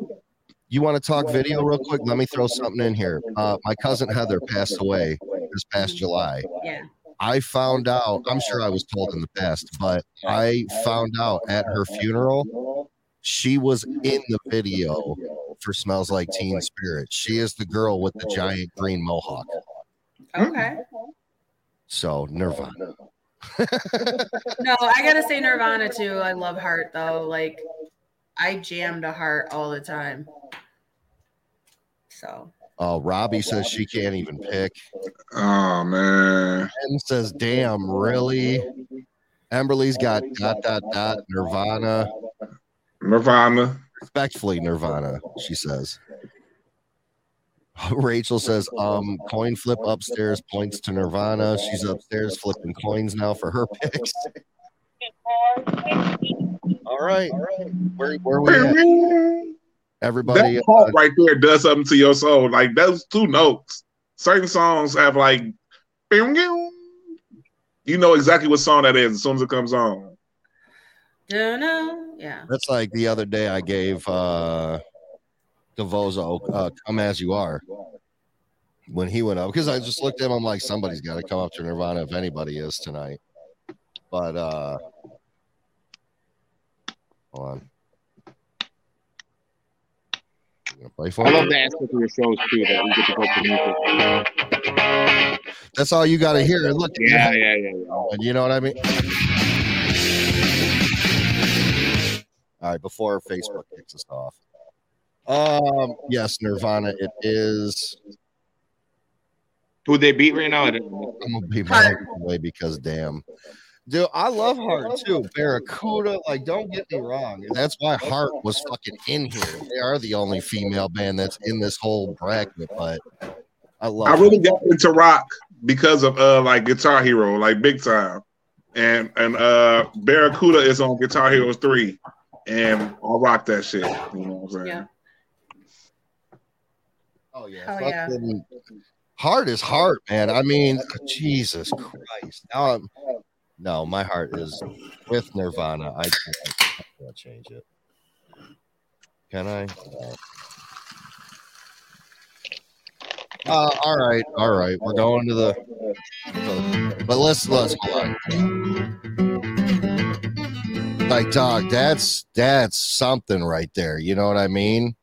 you want to talk video real quick? Let me throw something in here. Uh, my cousin Heather passed away this past July. yeah. I found out, I'm sure I was told in the past, but I found out at her funeral, she was in the video for Smells Like Teen Spirit. She is the girl with the giant green mohawk. Okay. So, Nirvana. *laughs* No, I gotta say Nirvana too. I love Heart though. Like I jammed a Heart all the time. So Uh, Robbie says she can't even pick. Oh man. Ben says, damn, really? Emberly's got dot, dot, dot, Nirvana. Nirvana. Respectfully, Nirvana, she says. *laughs* Rachel says, um, coin flip upstairs points to Nirvana. She's upstairs flipping coins now for her picks. *laughs* All right. Where, where we at? Everybody, That uh, part right there does something to your soul. Like those two notes. Certain songs have like, you know exactly what song that is as soon as it comes on. don't know. Yeah. that's like the other day I gave uh Devozo uh Come As You Are when he went up because I just looked at him, I'm like, somebody's got to come up to Nirvana if anybody is tonight. But uh hold on. You gonna play for I me? love the aspect of your shows too that we get to go to music. That's all you got to hear. Look, Yeah, yeah, yeah, yeah. And you know what I mean? All right, before Facebook kicks us off. Um, yes, Nirvana, it is. Who they beat right now? I didn't know. I'm gonna be my way because damn. Dude, I love Heart too. Barracuda, like, don't get me wrong. That's why Heart was fucking in here. They are the only female band that's in this whole bracket, but I love I really got into rock because of uh like Guitar Hero, like big time. And and uh Barracuda is on Guitar Hero 3. And I'll rock that shit. You know what I'm saying? Yeah. Oh yeah, Oh, yeah. fucking heart is heart, man. I mean, Jesus Christ. Now I'm no, my heart is with Nirvana. I can't, I can't change it. Can I? Uh, all right, all right. We're going to the, but let's let's hold on. Like dog, that's that's something right there. You know what I mean?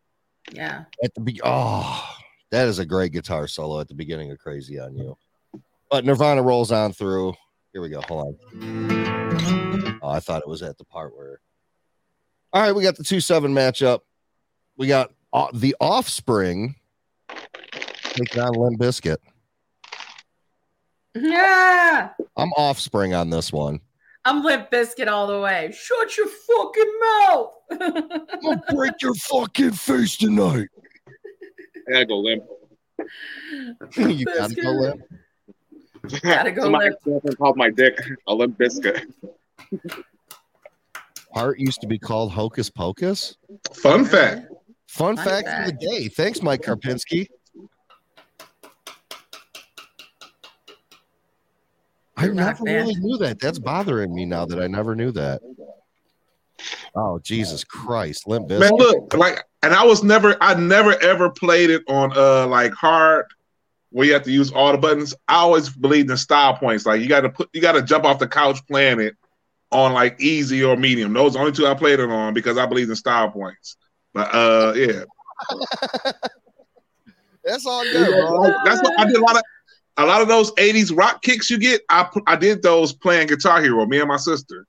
Yeah. at the be oh that is a great guitar solo at the beginning of crazy on you but nirvana rolls on through here we go hold on oh i thought it was at the part where all right we got the 2-7 matchup we got uh, the offspring Taking on Limp Bizkit. Yeah. I'm offspring on this one. I'm Limp Bizkit all the way. Shut your fucking mouth. I'm gonna break your fucking face tonight. I gotta go limp. *laughs* you gotta go limp. Gotta *laughs* go So my limp. girlfriend called my dick a limp biscuit. Heart used to be called Hocus Pocus. Fun fact. Fun, Fun fact, fact. of the day. Thanks, Mike Karpinski. I never band. really knew that. That's bothering me now that I never knew that. Oh Jesus Christ, Limp Man, look, like, and I was never, I never ever played it on uh like hard, where you have to use all the buttons. I always believed in style points. Like you got to put, you got to jump off the couch playing it on like easy or medium. Those are the only two I played it on because I believe in style points. But uh, yeah, *laughs* That's all good, bro. That's what I did a lot of. A lot of those '80s rock kicks you get, I I did those playing Guitar Hero. Me and my sister.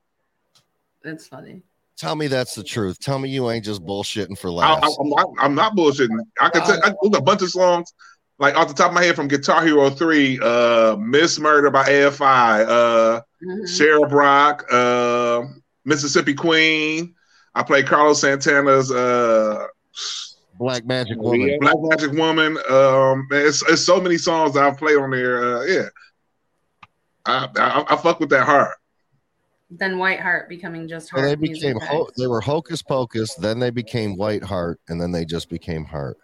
That's funny. Tell me that's the truth. Tell me you ain't just bullshitting for I, laughs. am not, I'm not bullshitting. I can tell I, there's a bunch of songs like off the top of my head from Guitar Hero Three, uh, "Miss Murder" by AFI, uh, Mhm. Cherub Rock, uh, Mississippi Queen. I played Carlos Santana's uh, Black Magic Woman. Black Magic Woman. Um, it's, it's so many songs that I've played on there. Uh, yeah, I, I I fuck with that hard. Then White Heart becoming just So they Heart. became ho- they were Hocus Pocus, then they became White Heart, and then they just became Heart.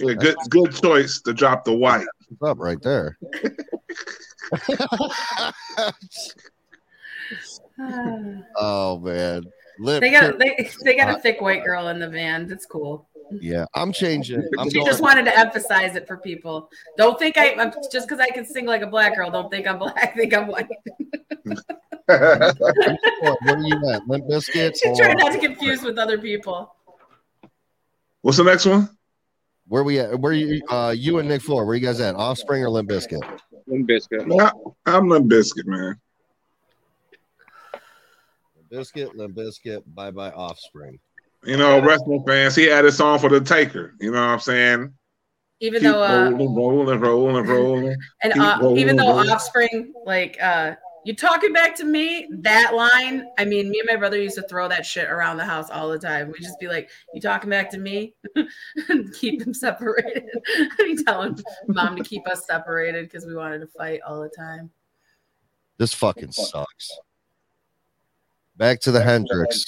Yeah, good good choice to drop the white. What's up right there? *laughs* *laughs* oh man. Limp they got they, they got Uh, a thick white girl in the van. That's cool. yeah, I'm changing. I'm She going, just wanted to emphasize it for people. Don't think I I'm, just because I can sing like a black girl. Don't think I'm black. I think I'm white. *laughs* what are you at? Limp Bizkit? She's trying not to confuse with other people. What's the next one? Where we at? Where you uh you and Nik Floor, where you guys at? Offspring or Limp Bizkit? Limp Bizkit. Yeah, I'm Limp Bizkit, man. Limp Bizkit, Limp Bizkit, bye bye Offspring. You know, wrestling fans, he had a song for the taker. You know what I'm saying? Even Keep though uh, rolling, rolling, rolling, rolling. and keep uh, rolling, even though rolling. Offspring like uh you talking back to me? That line i mean me and my brother used to throw that shit around the house all the time. We just be like you talking back to me? And *laughs* keep them separated. *laughs* Be telling mom to keep us separated because we wanted to fight all the time. This fucking sucks. Back to the Hendrix,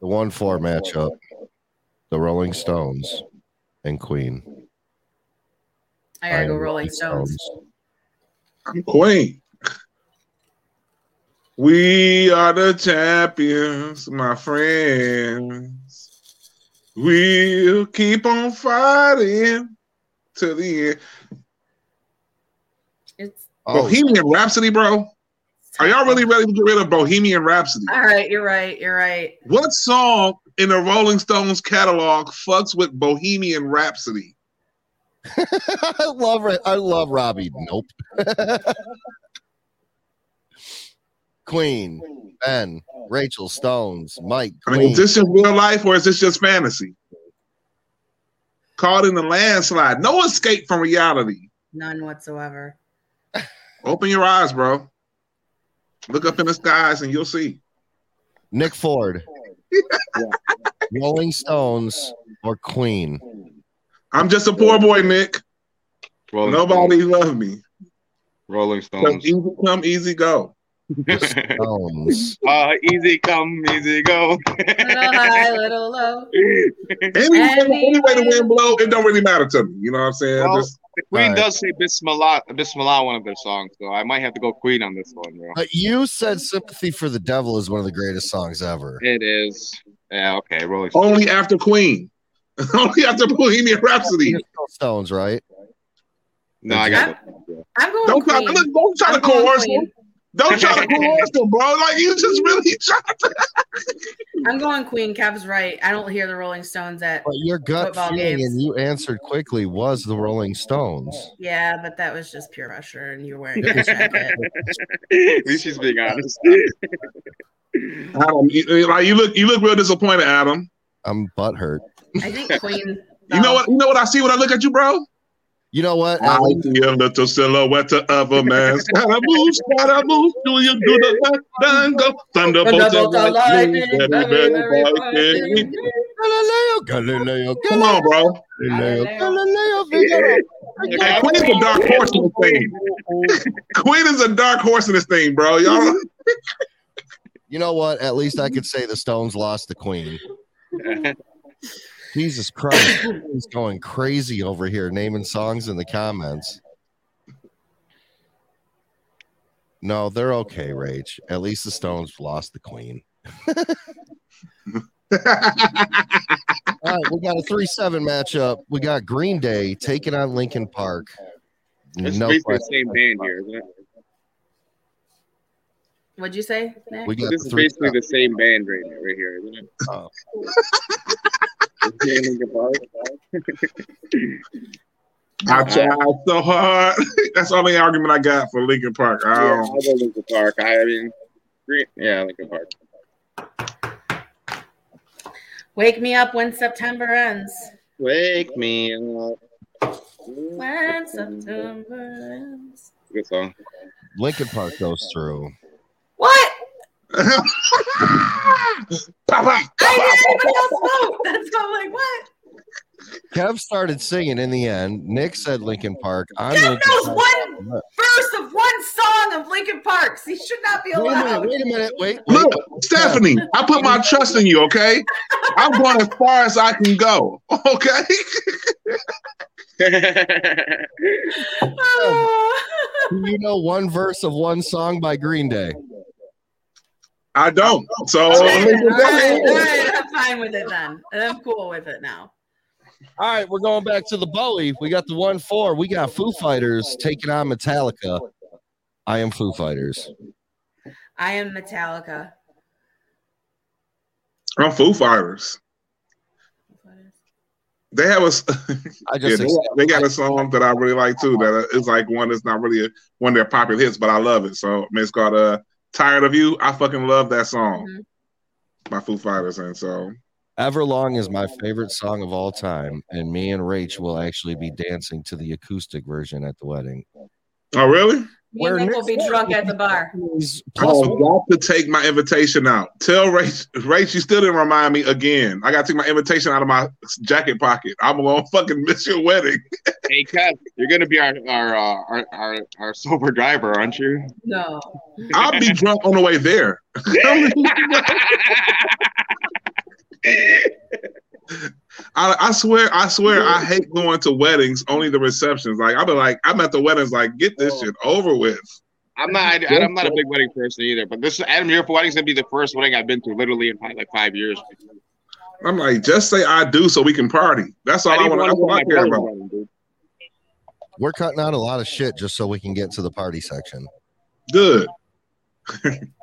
the one four matchup, the Rolling Stones and Queen. i gotta go rolling stones. I'm Queen. We are the champions, my friends. We'll keep on fighting to the end. it's Oh, Bohemian Rhapsody, bro. Are y'all really ready to get rid of Bohemian Rhapsody? all right you're right you're right What song in the Rolling Stones catalog fucks with Bohemian Rhapsody? *laughs* I love. I love Robbie. Nope. *laughs* Queen, Ben, Rachel, Stones, Mike, I mean, Queen. is this in real life or is this just fantasy? Caught in the landslide. No escape from reality. none whatsoever Open your eyes, bro. Look up in the skies and you'll see. Nik Ford, *laughs* Rolling Stones, or Queen. I'm just a poor boy, Nik. Rolling Nobody Stones. loves me. Rolling So Stones. easy come, easy go. The Stones. uh, *laughs* easy come, easy go. little high little low *laughs* Any, any way the wind blow, it don't really matter to me. You know what I'm saying? Well, Just The Queen Alright. does say Bismillah, Bismillah, one of their songs, so I might have to go Queen on this one, bro. But you said "Sympathy for the Devil" is one of the greatest songs ever. It is. Yeah, okay, Rolling Stones. only after Queen. *laughs* only after Bohemian Rhapsody. It's still Stones, right? No, I got it. i'm going Don't try, queen. look, don't try to I'm going coerce Queen. them. Don't try to coerce them, bro. Like you just really *laughs* try to. *laughs* I'm going Queen. Kev's right. I don't hear the Rolling Stones at. But your gut Football feeling, games. and you answered quickly, was the Rolling Stones. Yeah, but that was just pure pressure, and you're wearing a jacket. At least she's being honest. Adam, you, like you look, you look real disappointed, Adam. I'm butthurt. I think Queen. You know what? You know what I see when I look at you, bro? You know what? I see a little silhouette of a man. Scaramouche, Scaramouche, do you do the left dango? Thunderbolt Thunderbolt and and lightning. Galileo, Galileo, Come on, bro. Galileo, Galileo. Galileo, Queen is a dark horse in this thing. Queen is a dark horse in this thing, bro. Y'all. You know what? At least I could say the Stones lost the Queen. Jesus Christ, he's going crazy over here naming songs in the comments. No, they're okay, Rach. At least the Stones lost the Queen. *laughs* All right, we got a 3 7 matchup. We got Green Day taking on Linkin Park. It's No basically the same band here, isn't it? What'd you say, Nik? We got This is basically the same band right, right here, isn't it? Oh. *laughs* Yeah, Linkin Park. I tried so hard. *laughs* That's the only argument I got for Linkin Park. I Yeah, don't- I'll go Linkin Park. I, I mean, yeah, Linkin Park. Wake me up when September ends. Wake me up. When September ends. Good song. Linkin Park goes through. What? Pop, pop, I pop, didn't even know smoke. That's why I'm like, what? Kev started singing in the end. Nik said Linkin Park. I'm Kev Linkin knows Park. one verse of one song of Linkin Park. He should not be Wait a minute, allowed. wait a minute, wait, wait. Look, Stefanie, I put my trust in you, okay? I'm going as far as I can go, okay? *laughs* You know one verse of one song by Green Day? I don't. So all right, all right, I'm fine with it then. I'm cool with it now. All right, we're going back to the Bowie. We got the one four. We got Foo Fighters taking on Metallica. I am Foo Fighters. I am Metallica. I'm Foo Fighters. They have a s- I *laughs* yeah, just they, they got a song that I really like too. That is like one that's not really a, one of their popular hits, but I love it. So I mean, it's called uh, "Tired of You." I fucking love that song Mhm. by Foo Fighters, and so Everlong is my favorite song of all time, and me and Rach will actually be dancing to the acoustic version at the wedding. oh really? Me Where and Nik will be drunk at the bar. Plus, I got to take my invitation out. Tell Rach, Rach, you still didn't remind me again. I got to take my invitation out of my jacket pocket. I'm gonna *laughs* fucking miss your wedding. hey, Kev, you're gonna be our our, uh, our our our sober driver, aren't you? No. I'll be *laughs* drunk on the way there. *laughs* I, I swear, I swear, I hate going to weddings. Only the receptions. Like I'll be like, I'm at the weddings. Like, get this oh. shit over with. I'm not. I, I'm not a big wedding person either. But this Adam Europe wedding's gonna be the first wedding I've been to, literally in probably like five years. I'm like, just say I do, so we can party. That's all I, didn't want. wanna That's all I care about. wedding, we're cutting out a lot of shit just so we can get to the party section. Good. *laughs*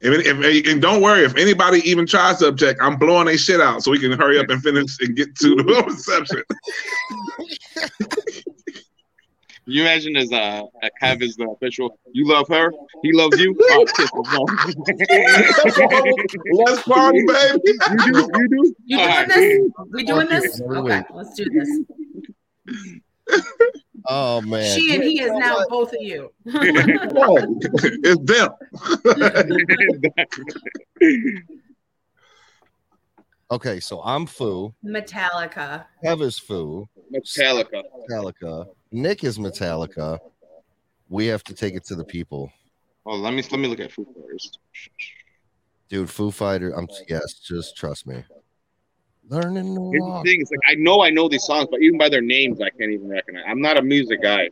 If, if, and don't worry, if anybody even tries to object, I'm blowing their shit out so we can hurry up and finish and get to the *laughs* reception. You imagine as uh, a Kev is the official? You love her, he loves you. Oh, kiss. *laughs* Let's party, baby. you do, you do. You doing right. this? We doing this? Okay, let's do this. Oh man, She and he is now what? both of you. *laughs* it's them. *laughs* Okay, so I'm Foo. Metallica. Kev is Foo. Metallica. Metallica. Nik is Metallica. We have to take it to the people, Oh, let me let me look at Foo Fighters. dude. Foo Fighter. I'm yes, just trust me. Learning to Here's the thing: it's like I know I know these songs, but even by their names, I can't even recognize. I'm not a music guy.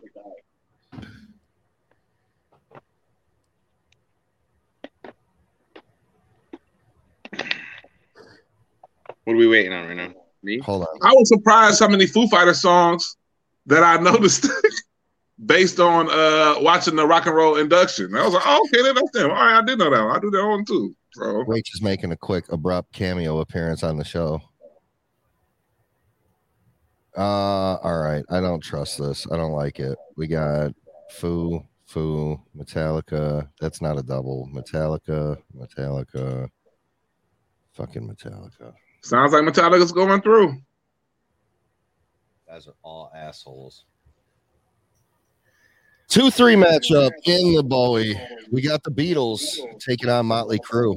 What are we waiting on right now? Me? Hold on. I was surprised how many Foo Fighter songs that I *laughs* noticed based on uh watching the rock and roll induction. I was like, oh, okay, then that's them. All right, I did know that. one. I do that one too. So Rach is making a quick, abrupt cameo appearance on the show. Uh, all right. I don't trust this. I don't like it. We got Foo, Foo, Metallica. That's not a double. Metallica, Metallica, fucking Metallica. sounds like Metallica's going through. guys are all assholes. Two three matchup in the Bowie. We got the Beatles taking on Motley Crue.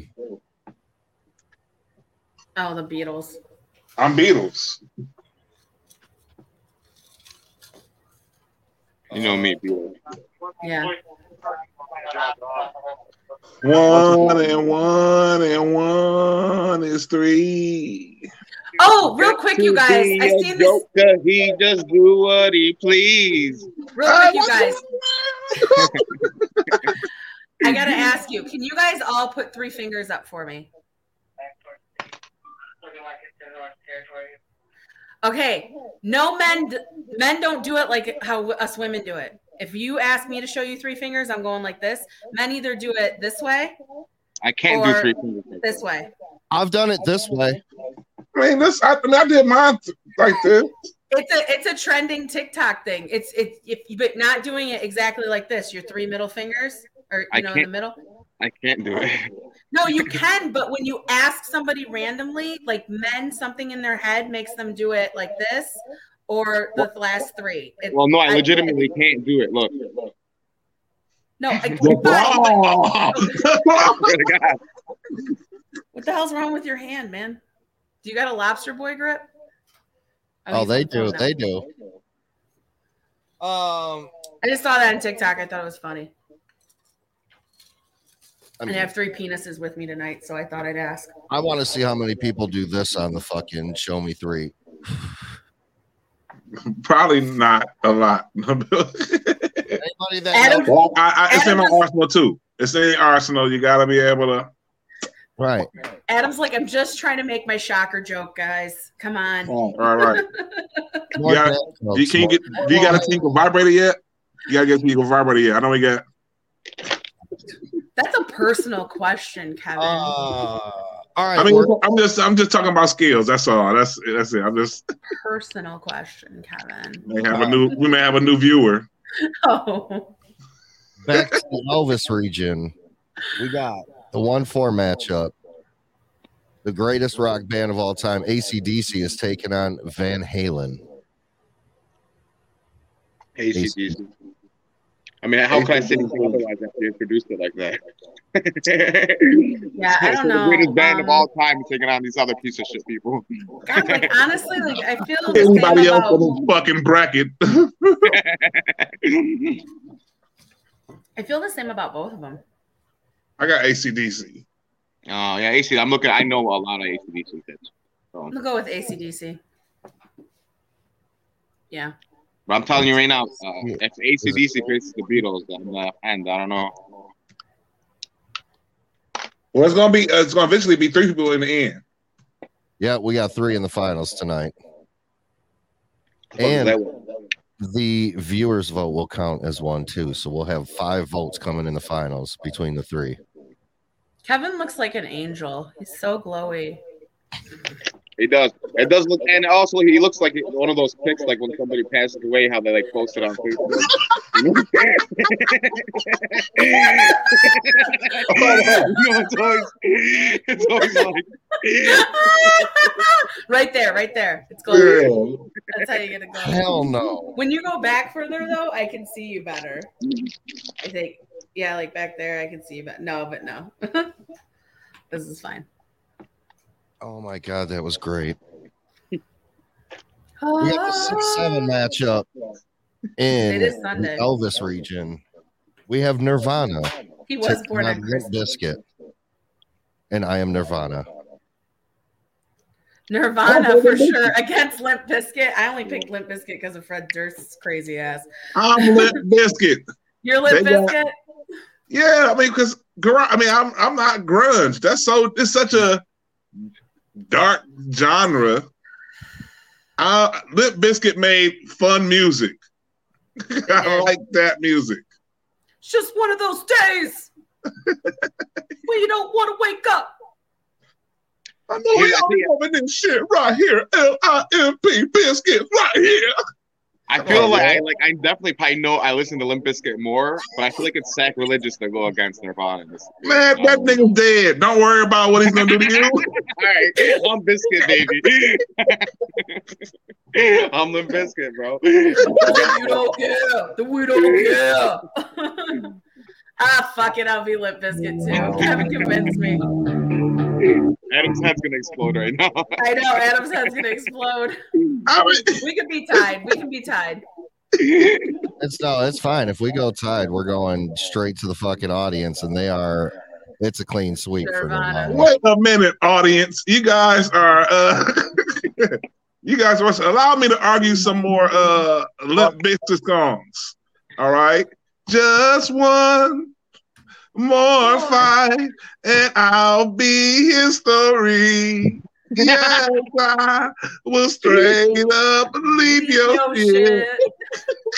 Oh, the Beatles. I'm Beatles. You know me, people. Yeah. One and one and one is three. Oh, real quick, you guys. I seen this. He just do what he please. Real quick, you guys. *laughs* I gotta ask you. Can you guys all put three fingers up for me? Okay. No men. Men don't do it like how us women do it. If you ask me to show you three fingers, I'm going like this. Men either do it this way, I can't Or do three fingers. this way. I've done it this way. I mean, this I, I, mean, I did mine th- like this. It's a it's a trending TikTok thing. It's it's if you but not doing it exactly like this. Your three middle fingers, or you I know, in the middle. I can't do it. No, you can, but when you ask somebody randomly, like men, something in their head makes them do it like this or the last three. It- Well, no, I I- legitimately can't do it. Look, no, I, Oh. Swear to God. what the hell's wrong with your hand, man? Do you got a lobster boy grip? Oh, he's they do. They do. Um, I just saw that on TikTok. I thought it was funny. I, And I have three penises with me tonight, so I thought I'd ask. I want to see how many people do this on the fucking show me three. *laughs* Probably not a lot. *laughs* Anybody that Adam- knows- I, I, it's in my arsenal too. It's in the arsenal. You gotta be able to. right? Adam's like, I'm just trying to make my shocker joke, guys. Come on. Oh, all right. *laughs* More Yeah, dad You jokes, can you more- get. Do you got a Tinker vibrator yet? You gotta get a Tinker vibrator yet. I know we got. That's a personal question, Kevin. Uh, all right. I mean, we're- I'm just. I'm just talking about skills. That's all. That's that's it. I'm just. personal question, Kevin. We May have a new. We may have a new viewer. *laughs* Oh. back to the Elvis region. We got the one four matchup. The greatest rock band of all time, ACDC, is taking on Van Halen. ACDC. I mean, how can I say anything otherwise after you introduced it like that? Yeah, I *laughs* don't The know. greatest band of Um, all time is taking on these other piece of shit people. God, like *laughs* honestly, like I feel the same Anybody else about, in this fucking bracket? *laughs* I feel the same about both of them. I got ACDC. Oh yeah, AC. I'm looking. I know a lot of ACDC fans. So, I'm gonna go with ACDC. Yeah. But I'm telling you right now, uh, if ACDC faces the Beatles, then uh, and I don't know. Well, it's gonna be. Uh, it's gonna eventually be three people in the end. Yeah, we got three in the finals tonight. What the fuck is And- that one? The viewers' vote will count as one too, so we'll have five votes coming in the finals between the three. Kevin looks like an angel. He's so glowy. He does. It does look, and also he looks like one of those pics, like when somebody passes away, how they like post it on Facebook. you know, it's *laughs* always, it's always like, right there, right there. It's going. Yeah. That's how you get it going. Hell no. When you go back further though, I can see you better. I think. Yeah, like back there, I can see you better. No, but no. *laughs* this is fine. Oh my god, that was great. *laughs* We have the six seven matchup in the Elvis region. We have Nirvana. He was born on on Limp Christmas. Bizkit. And I am Nirvana. Nirvana oh, for sure against Limp Bizkit. I only picked Limp Bizkit because of Fred Durst's crazy ass. I'm Limp Bizkit. You're Limp They got- Bizkit. Yeah, I mean, because I mean, I'm I'm not grunge. That's so. It's such a dark genre. Uh, Limp Bizkit made fun music. *laughs* I like that music. It's just one of those days *laughs* where you don't want to wake up. I know Yeah, we I all think- loving this shit right here. L I M P biscuit right here. I feel Oh, like yeah. I like I definitely probably know I listen to Limp Bizkit more, but I feel like it's sacrilegious to go against Nirvana. in This Man, that nigga's dead. Don't worry about what he's gonna do to you. *laughs* All right, I'm Bizkit, baby. *laughs* I'm Limp Bizkit, bro. you don't care. The we don't care. ah, fuck it. I'll be Limp Bizkit too. Kevin convinced me. *laughs* Adam's head's gonna explode right now. *laughs* I know Adam's head's gonna explode. We can be tied. We can be tied. *laughs* It's no, it's fine. If we go tied, we're going straight to the fucking audience, and they are. It's a clean sweep for Nirvana. Nirvana. wait a minute, audience. You guys are uh you guys are allow me to argue some more uh Limp Bizkit songs. All right. Just one more fight and I'll be history. Yes, I will straight up leave your shit.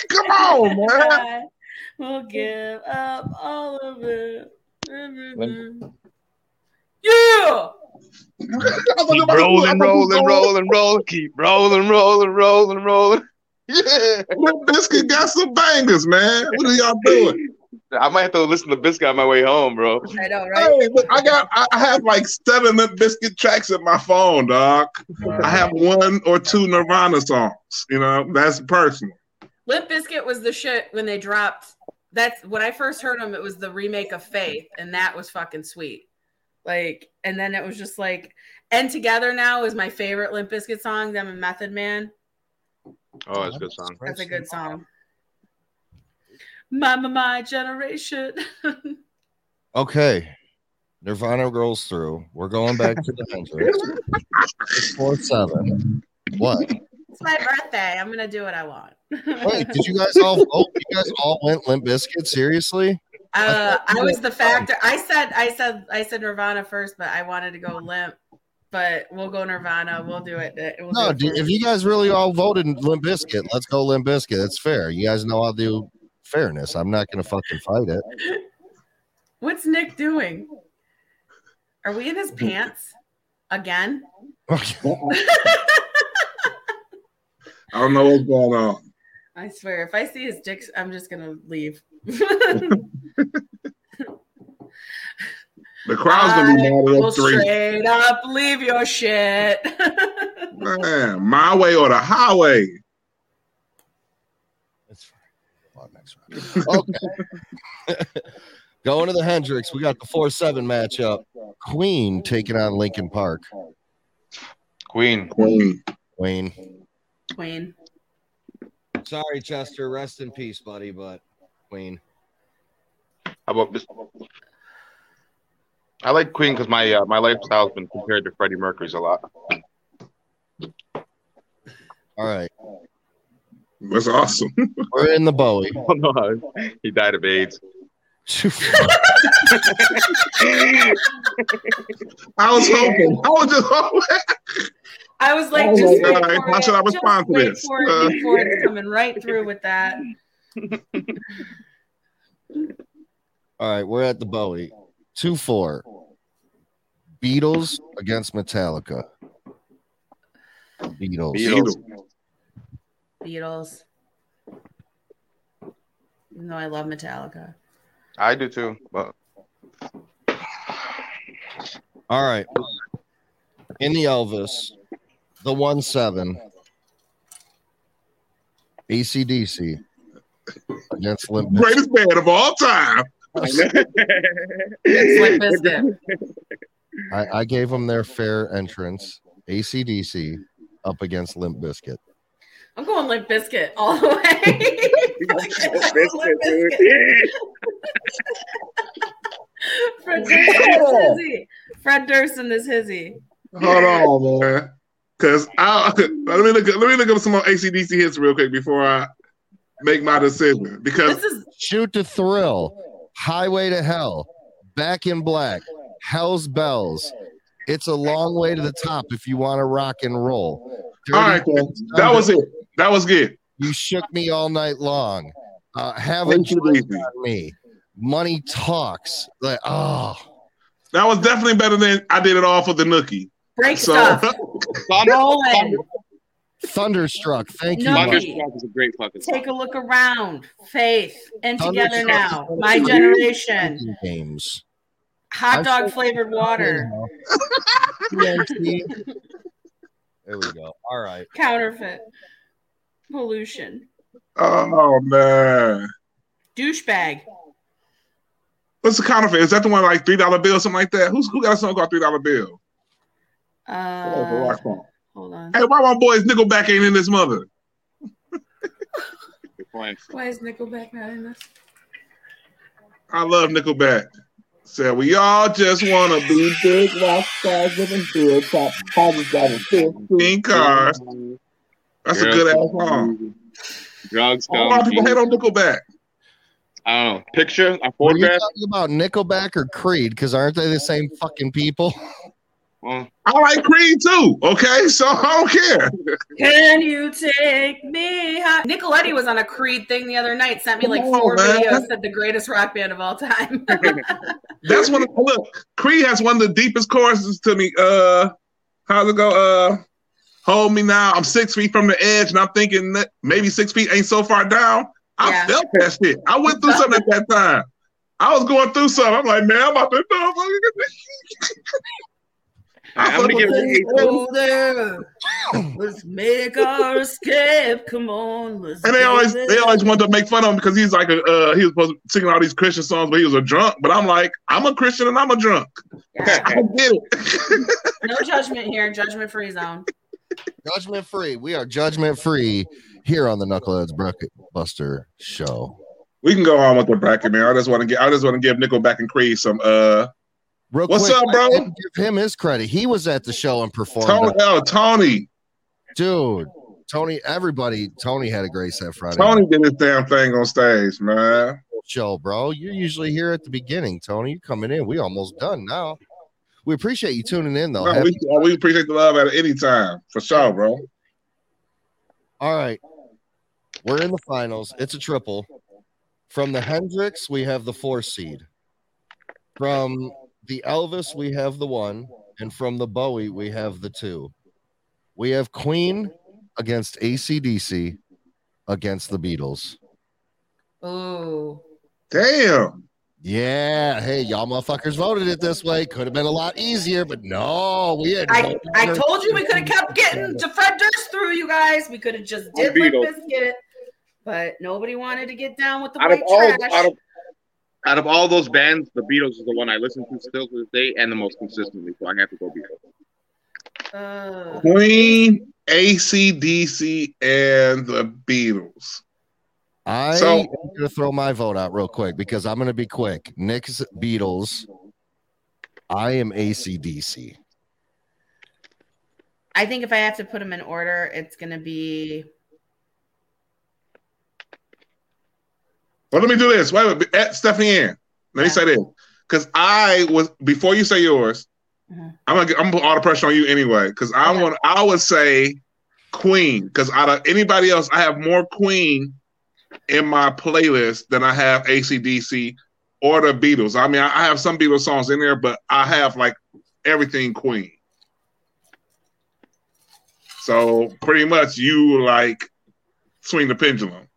Come on, *laughs* man. I will give up all of it. *laughs* Yeah. Keep rolling, rolling, rolling, rolling. Keep rolling, rolling, rolling, rolling. Yeah. Limp Bizkit got some bangers, man. What are y'all doing? I might have to listen to Bizkit on my way home, bro. I know, right? Hey, look, I got I I have like seven Limp Bizkit tracks in my phone, dog. I have one or two Nirvana songs. You know, that's personal. Limp Bizkit was the shit when they dropped. That's when I first heard them. It was the remake of Faith, and that was fucking sweet. Like, and then it was just like, and Together Now is my favorite Limp Bizkit song. Them and Method Man. Oh, that's a good song. That's a good song. My, my, generation. *laughs* Okay. Nirvana rolls through. We're going back to the Hendrix. Four seven. What? it's my birthday. I'm gonna do what I want. Wait, did you guys all vote? You guys all went Limp Bizkit? Seriously? Uh, I was the factor. I said, I said, I said Nirvana first, but I wanted to go Limp. But we'll go Nirvana. We'll do it. We'll No, do it dude, if you guys really all voted Limp Bizkit, let's go Limp Bizkit. It's fair. You guys know I'll do fairness. I'm not gonna fucking fight it. What's Nik doing? Are we in his pants again? I don't know what's going on. I swear, if I see his dick, I'm just gonna leave. The crowd's gonna be I mad at three. straight up leave your shit. *laughs* Man, my way or the highway. It's fine. On next round. Okay. *laughs* Going to the Hendrix, we got the 4 7 matchup. Queen taking on Linkin Park. Queen. Queen. Queen. Queen. Sorry, Chester. Rest in peace, buddy, but Queen. How about this? I like Queen because my uh, my lifestyle has been compared to Freddie Mercury's a lot. All right. That's awesome. *laughs* We're in the Bowie. *laughs* Oh no, he died of AIDS. I was hoping. I was just hoping. I was like, Oh just wait for How it. should I Just respond to this? For it Uh, before it's coming right through with that. All right, we're at the Bowie. 2 4. Beatles against Metallica. Beatles. Beatles. Beatles. Even though I love Metallica. I do too, but All right. In the Elvis, the 1 7. ACDC against Limp Bizkit. Greatest band of all time. It's Limp Bizkit. I, I gave them their fair entrance. ACDC up against Limp Bizkit. I'm going Limp Bizkit all the way. Limp *laughs* Bizkit. Fred Durst is hizzy. Fred Durst and is hizzy. Hold on, man. Cause I let me look. Let me look up some more ACDC hits real quick before I make my decision. Because This is Shoot to Thrill, Highway to Hell, Back in Black, Hell's Bells. It's a long way to the top if you want to rock and roll. all right, that was it. That was good. You shook me all night long. Uh, have a drink ACDC. on me. Money talks. Like, oh, That was definitely better than I did it all for the Nookie. break So stuff. *laughs* Thunder, Rolling. Thunderstruck. Thank you. No. Mike. Thunderstruck is a great fucking. Take a look around. Faith and together now. My one of the generation. Games. Hot dog flavored water. *laughs* There we go. All right. Counterfeit. Pollution. Oh man. Douchebag. What's the counterfeit? Is that the one like three dollar bill, something like that? Who's who got a song called three dollar bill? Oh, Uh, rock song. hold on. Hey, why my boys Nickelback ain't in this mother? *laughs* Good point. Why is Nickelback not in this? I love Nickelback. Said we all just wanna be big rock stars living through top houses driving 15 cars. That's a good ass song. Drugs, A lot of people hate on Nickelback. I don't know. Picture a Were you talking about Nickelback or Creed? Because aren't they the same fucking people? *laughs* Well, I like Creed too. Okay, so I don't care. Can you take me high? Nicoletti was on a Creed thing the other night. Sent me like Come four videos. Said the greatest rock band of all time. *laughs* That's one. Of, look, Creed has one of the deepest choruses to me. Uh, how's it go? Uh, hold me now. I'm six feet from the edge, and I'm thinking that maybe six feet ain't so far down. I Yeah. felt that shit. I went through something at that time. I was going through something. I'm like, man, I'm about to. I'm gonna give it an Let's make our escape. Come on, let's And they always there. they always wanted to make fun of him because he's like a uh, he was supposed to sing all these Christian songs, but he was a drunk. But I'm like, I'm a Christian and I'm a drunk. Yeah. I get it. *laughs* No judgment here. Judgment free zone. Judgment free. We are judgment free here on the Knuckleheads Bracket Buster Show. we can go on with the bracket, man. I just want to get I just want to give Nickelback and Creed some uh Real What's quick, up, bro? Give him his credit. He was at the show and performed. Tony. Oh, Tony. Dude, Tony, everybody, Tony had a great set Friday. Tony did his damn thing on stage, man. show, bro. You're usually here at the beginning, Tony. You're coming in. We almost done now. We appreciate you tuning in, though. No, we, we appreciate the love at any time, for sure, bro. All right. We're in the finals. It's a triple. From the Hendrix, we have the four seed. From the Elvis, we have the one. And from the Bowie, we have the two. We have Queen against ACDC against the Beatles. Oh, Damn. Yeah. Hey, y'all motherfuckers voted it this way. Could have been a lot easier, but no, we had. I, I told you we could have kept getting to Fred Durst through you guys. We could have just did Limp Beatles. Bizkit, but nobody wanted to get down with the out of white all trash. out of out of all those bands, the Beatles is the one I listen to still to this day and the most consistently. So I have to go Beatles. Uh, Queen, ACDC, and the Beatles. I So- am gonna throw my vote out real quick because I'm gonna be quick. Nik's Beatles. I am ACDC. I think if I have to put them in order, it's gonna be Well, let me do this. Wait, wait, eh, Stefanie Ann. Let me say this. Because I was before you say yours, Mhm. I'm gonna get, I'm gonna put all the pressure on you anyway. Because I Okay. want I would say Queen. Because out of anybody else, I have more Queen in my playlist than I have ACDC or the Beatles. I mean, I I have some Beatles songs in there, but I have like everything Queen. So pretty much you like swing the pendulum.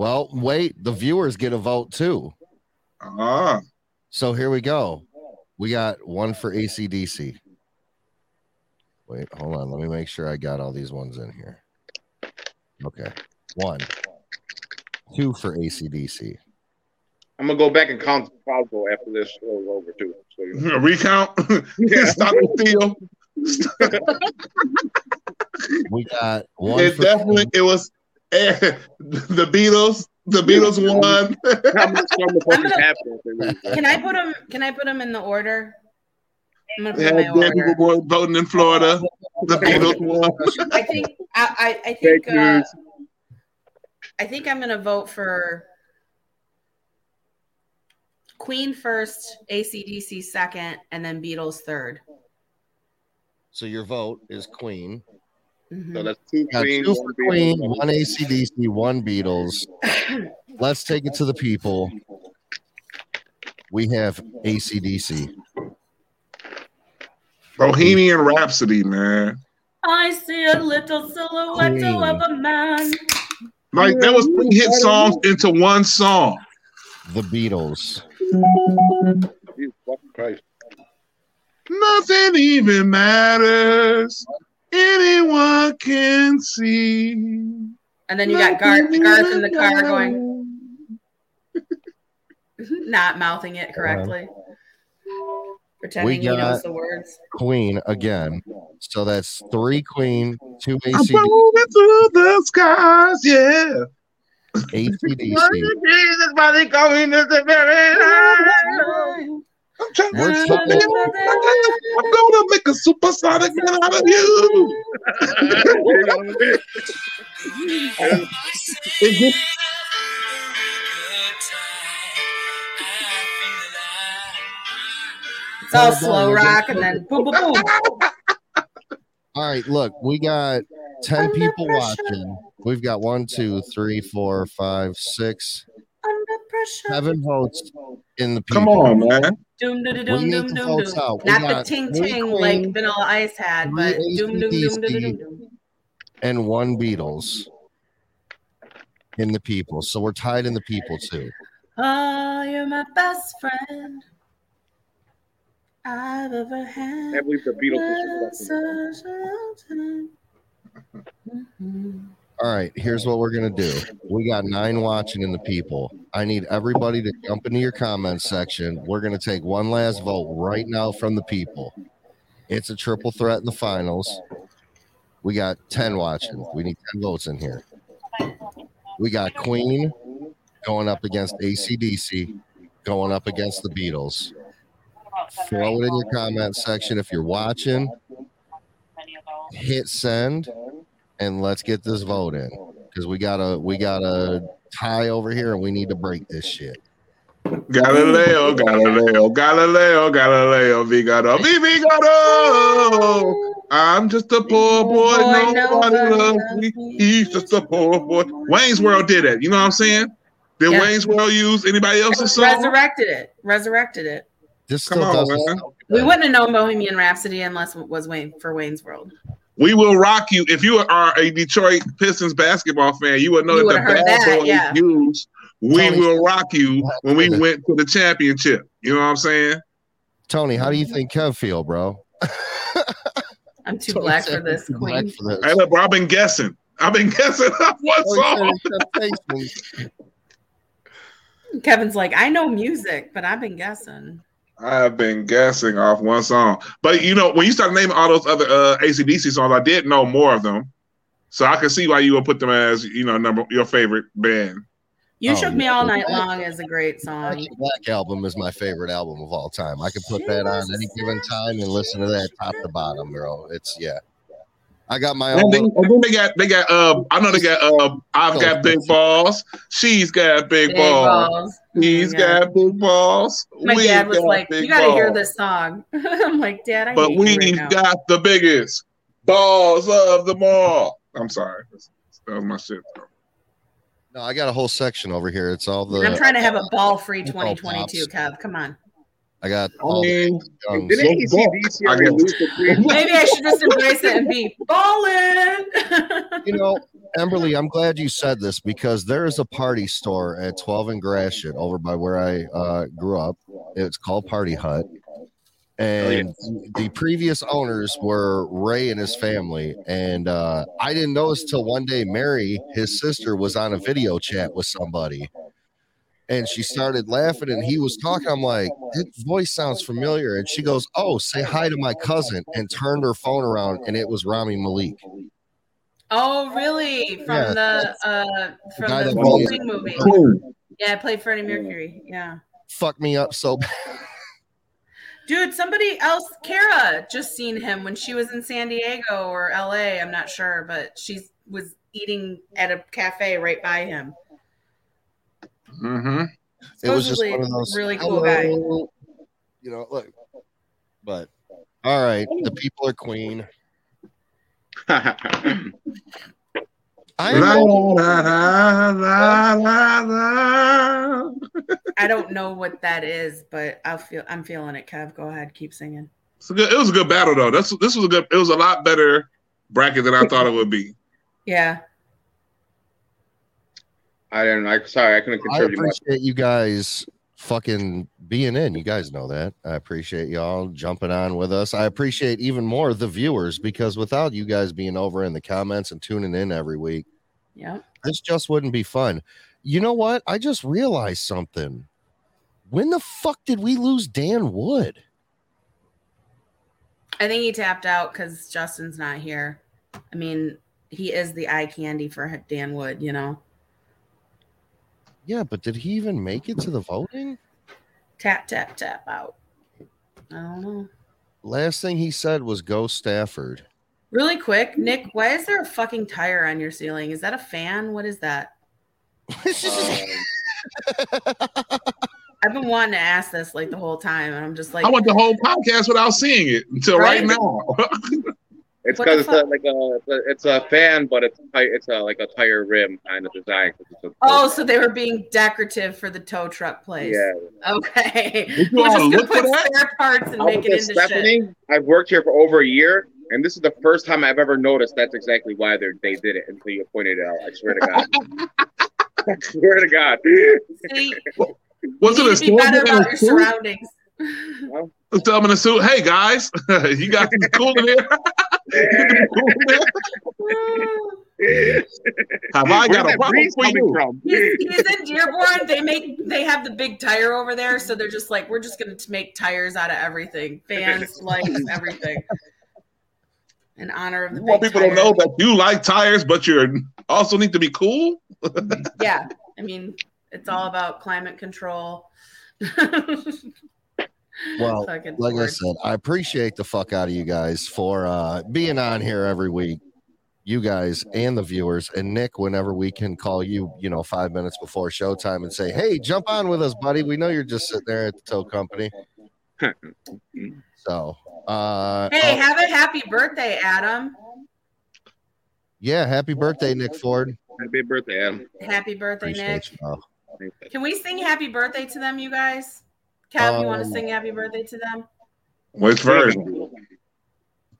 Well, wait, the viewers get a vote too. Ah, So here we go. We got one for ACDC. Wait, hold on. Let me make sure I got all these ones in here. Okay. One. Two for ACDC. I'm gonna go back and count the crowd after this show is over too. So you *laughs* know. recount. *laughs* Stop the steal. *laughs* We got one It for definitely it was the Beatles. The Beatles won. How much fun the fucking gonna- Can I put them? Can I put them in the order? I'm gonna put had my dead people voting in Florida. The Beatles won. I think I, I, I think uh. I think I'm gonna vote for Queen first, ACDC second, and then Beatles third. So your vote is Queen. Mhm. So that's two Got Queen, two one for Queen, Beatles, one ACDC, one Beatles. Let's take it to the people. We have ACDC. Bohemian Rhapsody, man. I see a little silhouette Queen. of a man. Like there was three hit songs into one song. The Beatles. Jesus Christ. Nothing even matters. Anyone can see. And then you got Garth, Garth in the car going, *laughs* not mouthing it correctly, pretending he got- knows the words. Queen again. So that's three Queen, two I'm AC, rolling through the skies, yeah. ACDC. *laughs* *laughs* Jesus, body going to the very I'm trying We're to I'm gonna make a supersonic man out of you. It's all slow rock and then boom, boom, boom. All right, look, we got 10 people watching. We've got one, two, three, four, five, six, Under pressure. seven votes in the people. Come on, man. Doom, doom, We doom, need doom, doom, doom. out. Not the ting ting like Vanilla Ice had, but doom, doom, doom, doom, doom, doom. and one Beatles in the people. So we're tied in the people too. Oh, you're my best friend I've ever had. can't believe the Beatles was fucking- Such a long time. Mhm. All right, here's what we're gonna do. We got nine watching in the people. I need everybody to jump into your comments section. We're gonna take one last vote right now from the people. It's a triple threat in the finals. We got 10 watching. We need 10 votes in here. We got Queen going up against ACDC, going up against the Beatles. Throw it in your comment section if you're watching. Hit send and let's get this vote in because we got a we got a tie over here and we need to break this shit. Galileo, Galileo, Galileo, Galileo, Vigado, Vigado. I'm just a poor boy, Boy, nobody nobody loves loves me. me. He's just a poor boy. Wayne's World did it. You know what I'm saying? Did Yeah. Wayne's World use anybody else's song? Resurrected it. Resurrected it. This Come on, man. We wouldn't have known Bohemian Rhapsody unless it was Wayne for Wayne's World. We will rock you. If you are a Detroit Pistons basketball fan, you would know You that the would've heard bad that, boys yeah. used We Tony- Will Rock You when we *laughs* went to the championship. You know what I'm saying? Tony, how do you think Kev feel, bro? *laughs* I'm too Tony black for this, queen. for this. Hey, look, bro, I've been guessing. I've been guessing on one Tony said song. Kevin's like, I know music, but I've been guessing. I've been guessing off one song. But you know, when you start naming all those other uh, ACDC songs, I did know more of them. So I can see why you would put them as, you know, number your favorite band. You Oh, Shook Me. All Night Long is a great song. Black Album is my favorite album of all time. I could put that on any given time and listen to that top to bottom, bro. It's yeah. I got my own. And then, and then they got they got uh I know they got uh I've got big balls. She's got big, Big balls. balls. He's Oh my God. got big balls. My We've dad was like, "You got to hear this song." *laughs* I'm like, "Dad, I But hate you right we've now." got the biggest balls of them all. I'm sorry. That was my shit. No, I got a whole section over here. It's all the. I'm trying to have a ball-free 2022, Kev. Come on. I got I all mean, songs. Didn't Big ACDC I already guess. lose? *laughs* Maybe I should just embrace it and be ballin'. *laughs* You know, Emberly, I'm glad you said this because there is a party store at 12 and Gratiot over by where I uh, grew up. It's called Party Hut. And the previous owners were Ray and his family. And uh, I didn't notice till one day Mary, his sister, was on a video chat with somebody. And she started laughing and he was talking. I'm like, his voice sounds familiar. And she goes, Oh, say hi to my cousin. And turned her phone around and it was Rami Malek. oh, really? From Yeah. the uh, from guy the that plays- movie. Yeah, I played Freddie Mercury. Yeah. Fuck me up so bad. Dude, somebody else, Kara, just seen him when she was in San Diego or LA. I'm not sure, but she was eating at a cafe right by him. Mm-hmm. it was just one of those really cool guy. You know, look. But all right, the people are queen. *laughs* I. I don't know what that is, but I'll feel I'm feeling it, Kev. Go ahead, keep singing. It's a good, it was a good battle though. This this was a good. It was a lot better bracket than I thought it would be. Yeah. I didn't. I sorry, I couldn't I contribute much. appreciate you guys fucking being in. You guys know that. I appreciate y'all jumping on with us. I appreciate even more the viewers because without you guys being over in the comments and tuning in every week, yeah, this just wouldn't be fun. You know what? I just realized something. When the fuck did we lose Dan Wood? I think he tapped out because Justin's not here. I mean, he is the eye candy for Dan Wood, you know. Yeah, but did he even make it to the voting? Tap, tap, tap out. I don't know. Last thing he said was go Stafford. Really quick, Nik, why is there a fucking tire on your ceiling? Is that a fan? What is that? *laughs* I've been wanting to ask this like the whole time, and I'm just like, I went the whole podcast without seeing it until right, Right? now. *laughs* It's because it's a, like a it's a- it's a fan, but it's it's a like a tire rim kind of design. 'cause it's a- oh, so they were being decorative for the tow truck place. yeah. Okay. Did you *laughs* just gonna look put that? spare parts and I make was it with into shit. Stefanie. I've worked here for over a year, and this is the first time I've ever noticed that's exactly why they they did it until you pointed it out. I swear to God. *laughs* *laughs* I swear to God. See, Was you it a need to be better in about your surroundings. Tell them in a suit, hey guys, *laughs* you got some cool in here. Cool in here? Have I got a that problem breeze for coming you? from? He's, he's in Dearborn. They make they have the big tire over there, so they're just like, we're just gonna make tires out of everything, fans, *laughs* lights, everything, in honor of the You want big people to tire. know that you like tires, but you also need to be cool. *laughs* Yeah, I mean, it's all about climate control. Well, Fucking like I said, I appreciate the fuck out of you guys for uh being on here every week. You guys and the viewers and Nik, whenever we can call you, you know, five minutes before showtime and say, Hey, jump on with us, buddy. We know you're just sitting there at the tow company. *laughs* so uh Hey, oh, have a happy birthday, Adam. yeah, happy birthday, Nik Ford. Happy birthday, Adam. Happy birthday, Nik. You. Can we sing happy birthday to them, you guys? Kev, you want to Um, sing happy birthday to them? Which version?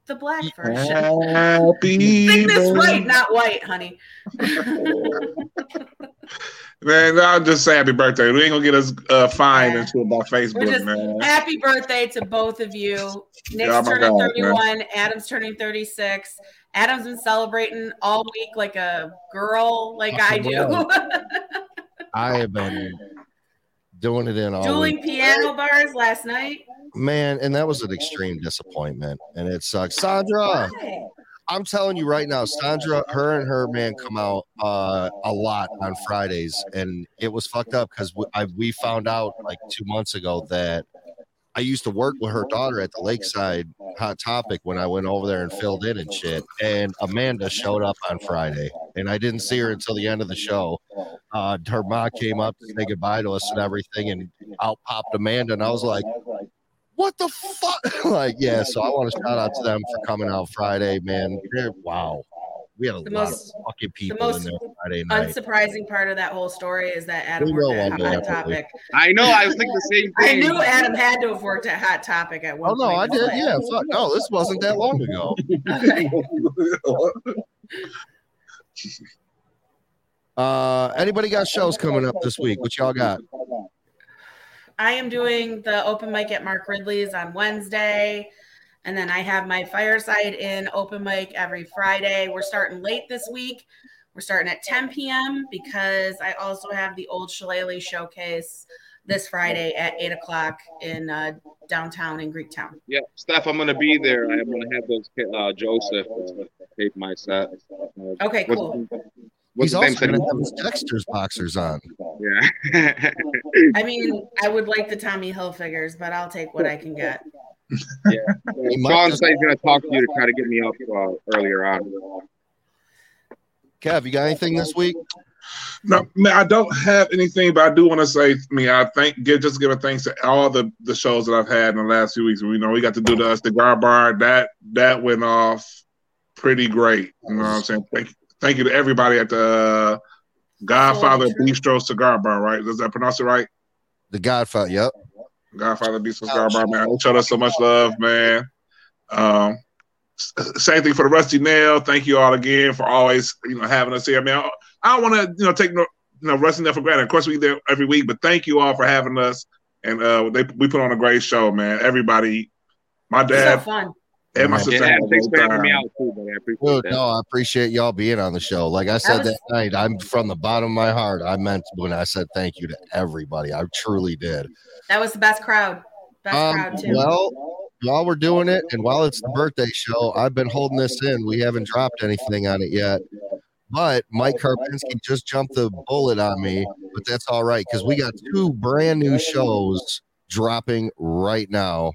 The black version. Happy Sing this right, birthday. not white, honey. *laughs* Man, I'll just say happy birthday. We ain't gonna get us uh, fined Yeah. and shit by Facebook, just man. happy birthday to both of you. Nik's Oh turning God, 31, Adam's turning 36. Adam's been celebrating all week like a girl, like I do. *laughs* I have been doing it in all Dueling week. piano bars last night. man, and that was an extreme disappointment, and it sucks. Sandra, I'm telling you right now, Sandra, her and her man come out uh, a lot on Fridays, and it was fucked up because we, I, we found out like two months ago that I used to work with her daughter at the Lakeside Hot Topic when I went over there and filled in and shit. And Amanda showed up on Friday, and I didn't see her until the end of the show. Uh, her mom came up to say goodbye to us and everything, and out popped Amanda, and I was like, what the fuck? *laughs* like, yeah, so I want to shout out to them for coming out Friday, man. They're, wow. We had a The lot most- of fucking people the most in there Friday night. Unsurprising part of that whole story is that Adam We worked at Hot definitely. Topic. I know. I was thinking the same *laughs* I thing. knew Adam had to have worked at Hot Topic at one Oh no, I point. did. Yeah, fuck. No, this wasn't that long ago. Okay. *laughs* Uh, anybody got shows coming up this week? What y'all got? I am doing the open mic at Mark Ridley's on Wednesday. And then I have my fireside in open mic every Friday. We're starting late this week. We're starting at 10 p.m. because I also have the Old Shillelagh showcase this Friday at 8 o'clock in uh, downtown in Greektown. Yeah, Steph, I'm gonna be there. I'm gonna have those uh, Joseph uh, tape my set. Okay, cool. He's What's his also going to have his Dexter's boxers on. yeah. *laughs* I mean, I would like the Tommy Hilfigers, but I'll take what I can get. He might Sean said he's gonna talk to you to try to get me up uh, earlier on. Kev, you got anything this week? No, man, I don't have anything, but I do want to say, I mean, I thank, give, just give a thanks to all the the shows that I've had in the last few weeks. We know we got to do the cigar bar. That that went off pretty great. You know what I'm saying? Thank, thank you to everybody at the uh, Godfather Totally true. Bistro Cigar Bar. Right? Does that pronounce it right? The Godfather. Yep. Godfather Bistro Cigar Bar, man. They showed us so much love, man. Um, Same thing for the Rusty Nail. Thank you all again for always, you know, having us here. I mean, I, I don't want to, you know, take no, you know, Rusty Nail for granted. Of course, we there every week, but thank you all for having us. And uh, they we put on a great show, man. Everybody, my It's so dad fun. And my Yeah, sister. Yeah, had a thanks for having time. me out too, but I appreciate Dude, that. no, I appreciate y'all being on the show. Like I said was- that night, I'm from the bottom of my heart. I meant when I said thank you to everybody. I truly did. That was the best crowd. Best Um, crowd too. well, while we're doing it and while it's the birthday show, I've been holding this in. We haven't dropped anything on it yet. But Mike Karpinski just jumped the bullet on me, but that's all right because we got two brand new shows dropping right now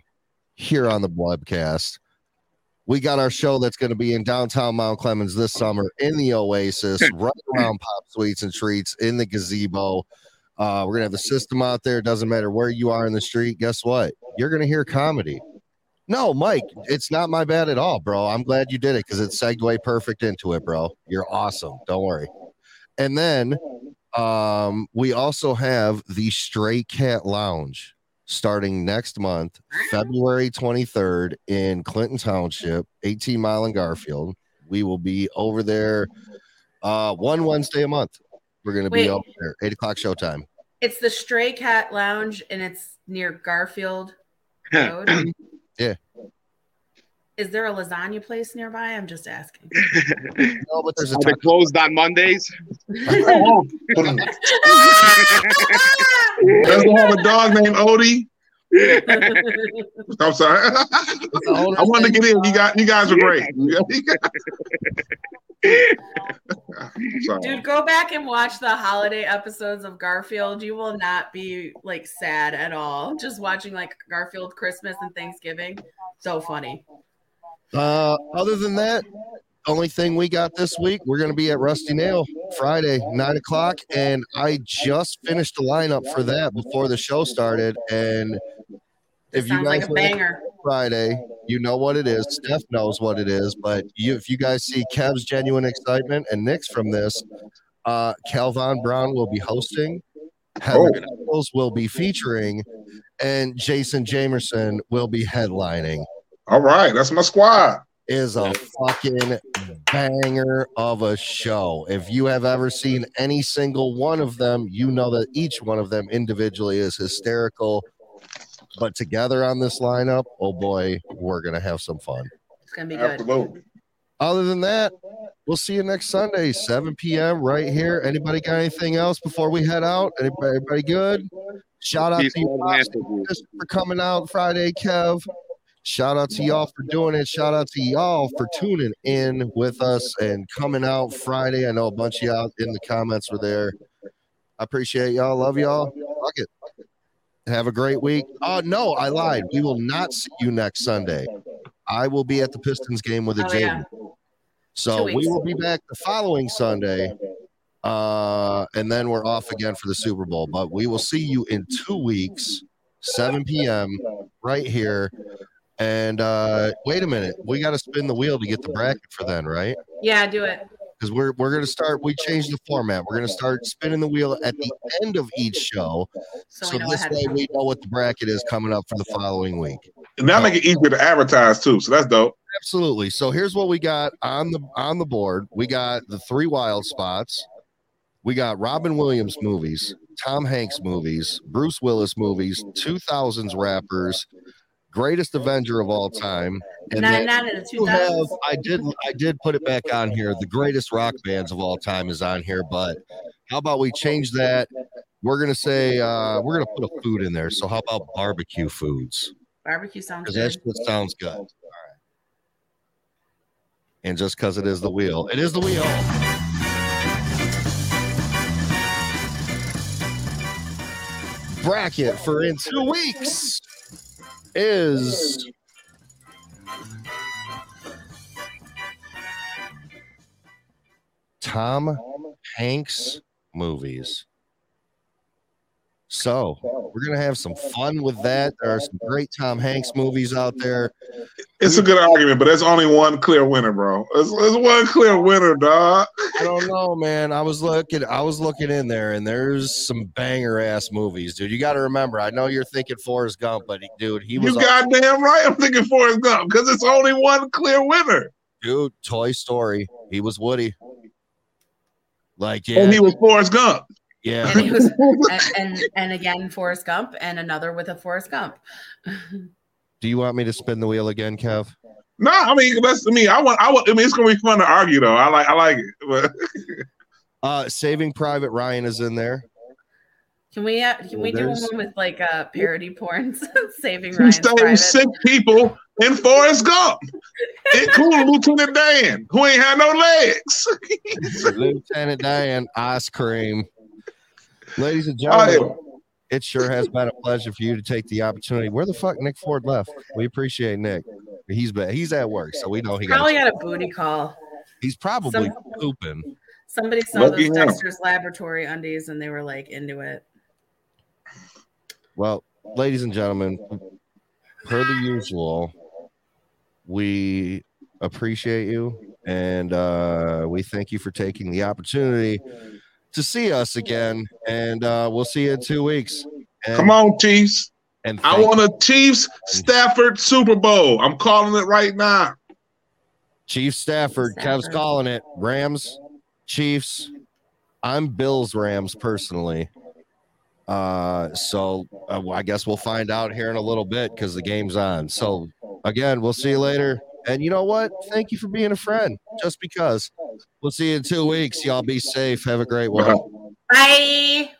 here on the webcast. We got our show that's going to be in downtown Mount Clemens this summer in the Oasis, right around Pop Sweets and Treats in the gazebo. Uh, we're gonna have the system out there. It Doesn't matter where you are in the street. Guess what? You're gonna hear comedy. No, Mike, it's not my bad at all, bro. I'm glad you did it because it segued perfect into it, bro. You're awesome. Don't worry. And then um, we also have the Stray Cat Lounge starting next month, February 23rd in Clinton Township, 18 Mile and Garfield. We will be over there uh, one Wednesday a month. We're going to be Wait. over there, 8 o'clock showtime. It's the Stray Cat Lounge and it's near Garfield *clears throat* Road. Yeah. Is there a lasagna place nearby? I'm just asking. *laughs* No, but there's a Are they closed on Mondays? *laughs* Doesn't have a dog named Odie. *laughs* I'm sorry. I wanted to get in. You got you guys are great. Dude, go back and watch the holiday episodes of Garfield. You will not be like sad at all. Just watching like Garfield Christmas and Thanksgiving. So funny. Uh, other than that, only thing we got this week, we're going to be at Rusty Nail Friday, nine o'clock, and I just finished the lineup for that before the show started. And if you Sounds like guys a banger. Friday, you know what it is. Steph knows what it is, but you, if you guys see Kev's genuine excitement and Nik's from this, uh, Calvin Brown will be hosting. Heather Oh. Nichols will be featuring, and Jason Jamerson will be headlining All right, that's my squad. is a fucking banger of a show. If you have ever seen any single one of them, you know that each one of them individually is hysterical. But together on this lineup, oh boy, we're going to have some fun. It's gonna be good. Absolutely. Other than that, we'll see you next Sunday, 7 p.m. right here. Anybody got anything else before we head out? Anybody, everybody good? Shout out Peace, to you love, and Pops, answer you. just for coming out Friday, Kev. Shout out to y'all for doing it. Shout out to y'all for tuning in with us and coming out Friday. I know a bunch of y'all in the comments were there. I appreciate y'all. Love y'all. Fuck it. Have a great week. Oh, no, I lied. We will not see you next Sunday. I will be at the Pistons game with a Oh, Jaden. yeah. So we will be back the following Sunday. Uh, and then we're off again for the Super Bowl. But we will see you in two weeks, 7 p.m. right here. And uh, wait a minute, we got to spin the wheel to get the bracket for then, right? Yeah, do it. Because we're we're gonna start. We changed the format. We're gonna start spinning the wheel at the end of each show, So, so this way we know what the bracket is coming up for the following week. And that make it easier to advertise too. So that's dope. Absolutely. So here's what we got on the on the board. We got the three wild spots. We got Robin Williams movies, Tom Hanks movies, Bruce Willis movies, 2000s rappers, greatest Avenger of all time, and not in the you have I did I did put it back on here. The greatest rock bands of all time is on here, but how about we change that? We're gonna say uh we're gonna put a food in there. So how about barbecue foods? Barbecue sounds Because that good. sounds good. All right. And just because it is the wheel, it is the wheel. Bracket for in two weeks is Tom Hanks movies. So we're gonna have some fun with that. There are some great Tom Hanks movies out there. It's a good argument, but there's only one clear winner, bro. There's, there's one clear winner, dog. I don't know, man. I was looking, I was looking in there, and there's some banger ass movies, dude. You got to remember. I know you're thinking Forrest Gump, but dude, he was You goddamn right. I'm thinking Forrest Gump because it's only one clear winner. dude. Toy Story. He was Woody. Like yeah, And he was Forrest Gump. Yeah. And, he was, *laughs* and, and and again Forrest Gump and another with a Forrest Gump. *laughs* Do you want me to spin the wheel again, Kev? No, I mean that's I mean I want I want I mean it's gonna be fun to argue though. I like I like it. But *laughs* Uh, Saving Private Ryan is in there. Can we uh, can we do one with like uh parody porns saving he Ryan's saved private? six people in Forrest Gump, including Lieutenant Dan, who ain't had no legs. Lieutenant Dan, ice cream. Ladies and gentlemen, it sure has been a pleasure for you to take the opportunity. Where the fuck Nik Ford left? We appreciate Nik. He's been, he's at work, so we know he. Probably got a booty call. He's probably some- pooping. Somebody saw Lucky those him. Dexter's Laboratory undies and they were like into it. Well, ladies and gentlemen, per the usual, we appreciate you and uh, we thank you for taking the opportunity to see us again. And uh, we'll see you in two weeks. And, Come on, Chiefs. And I want a Chiefs Stafford Super Bowl. I'm calling it right now. Chief Stafford, Kev's calling it. Rams, Chiefs. I'm Bills Rams personally. Uh, so uh, I guess we'll find out here in a little bit because the game's on. So again, we'll see you later. And you know what? Thank you for being a friend. Just because. We'll see you in two weeks. Y'all be safe. Have a great one. Bye.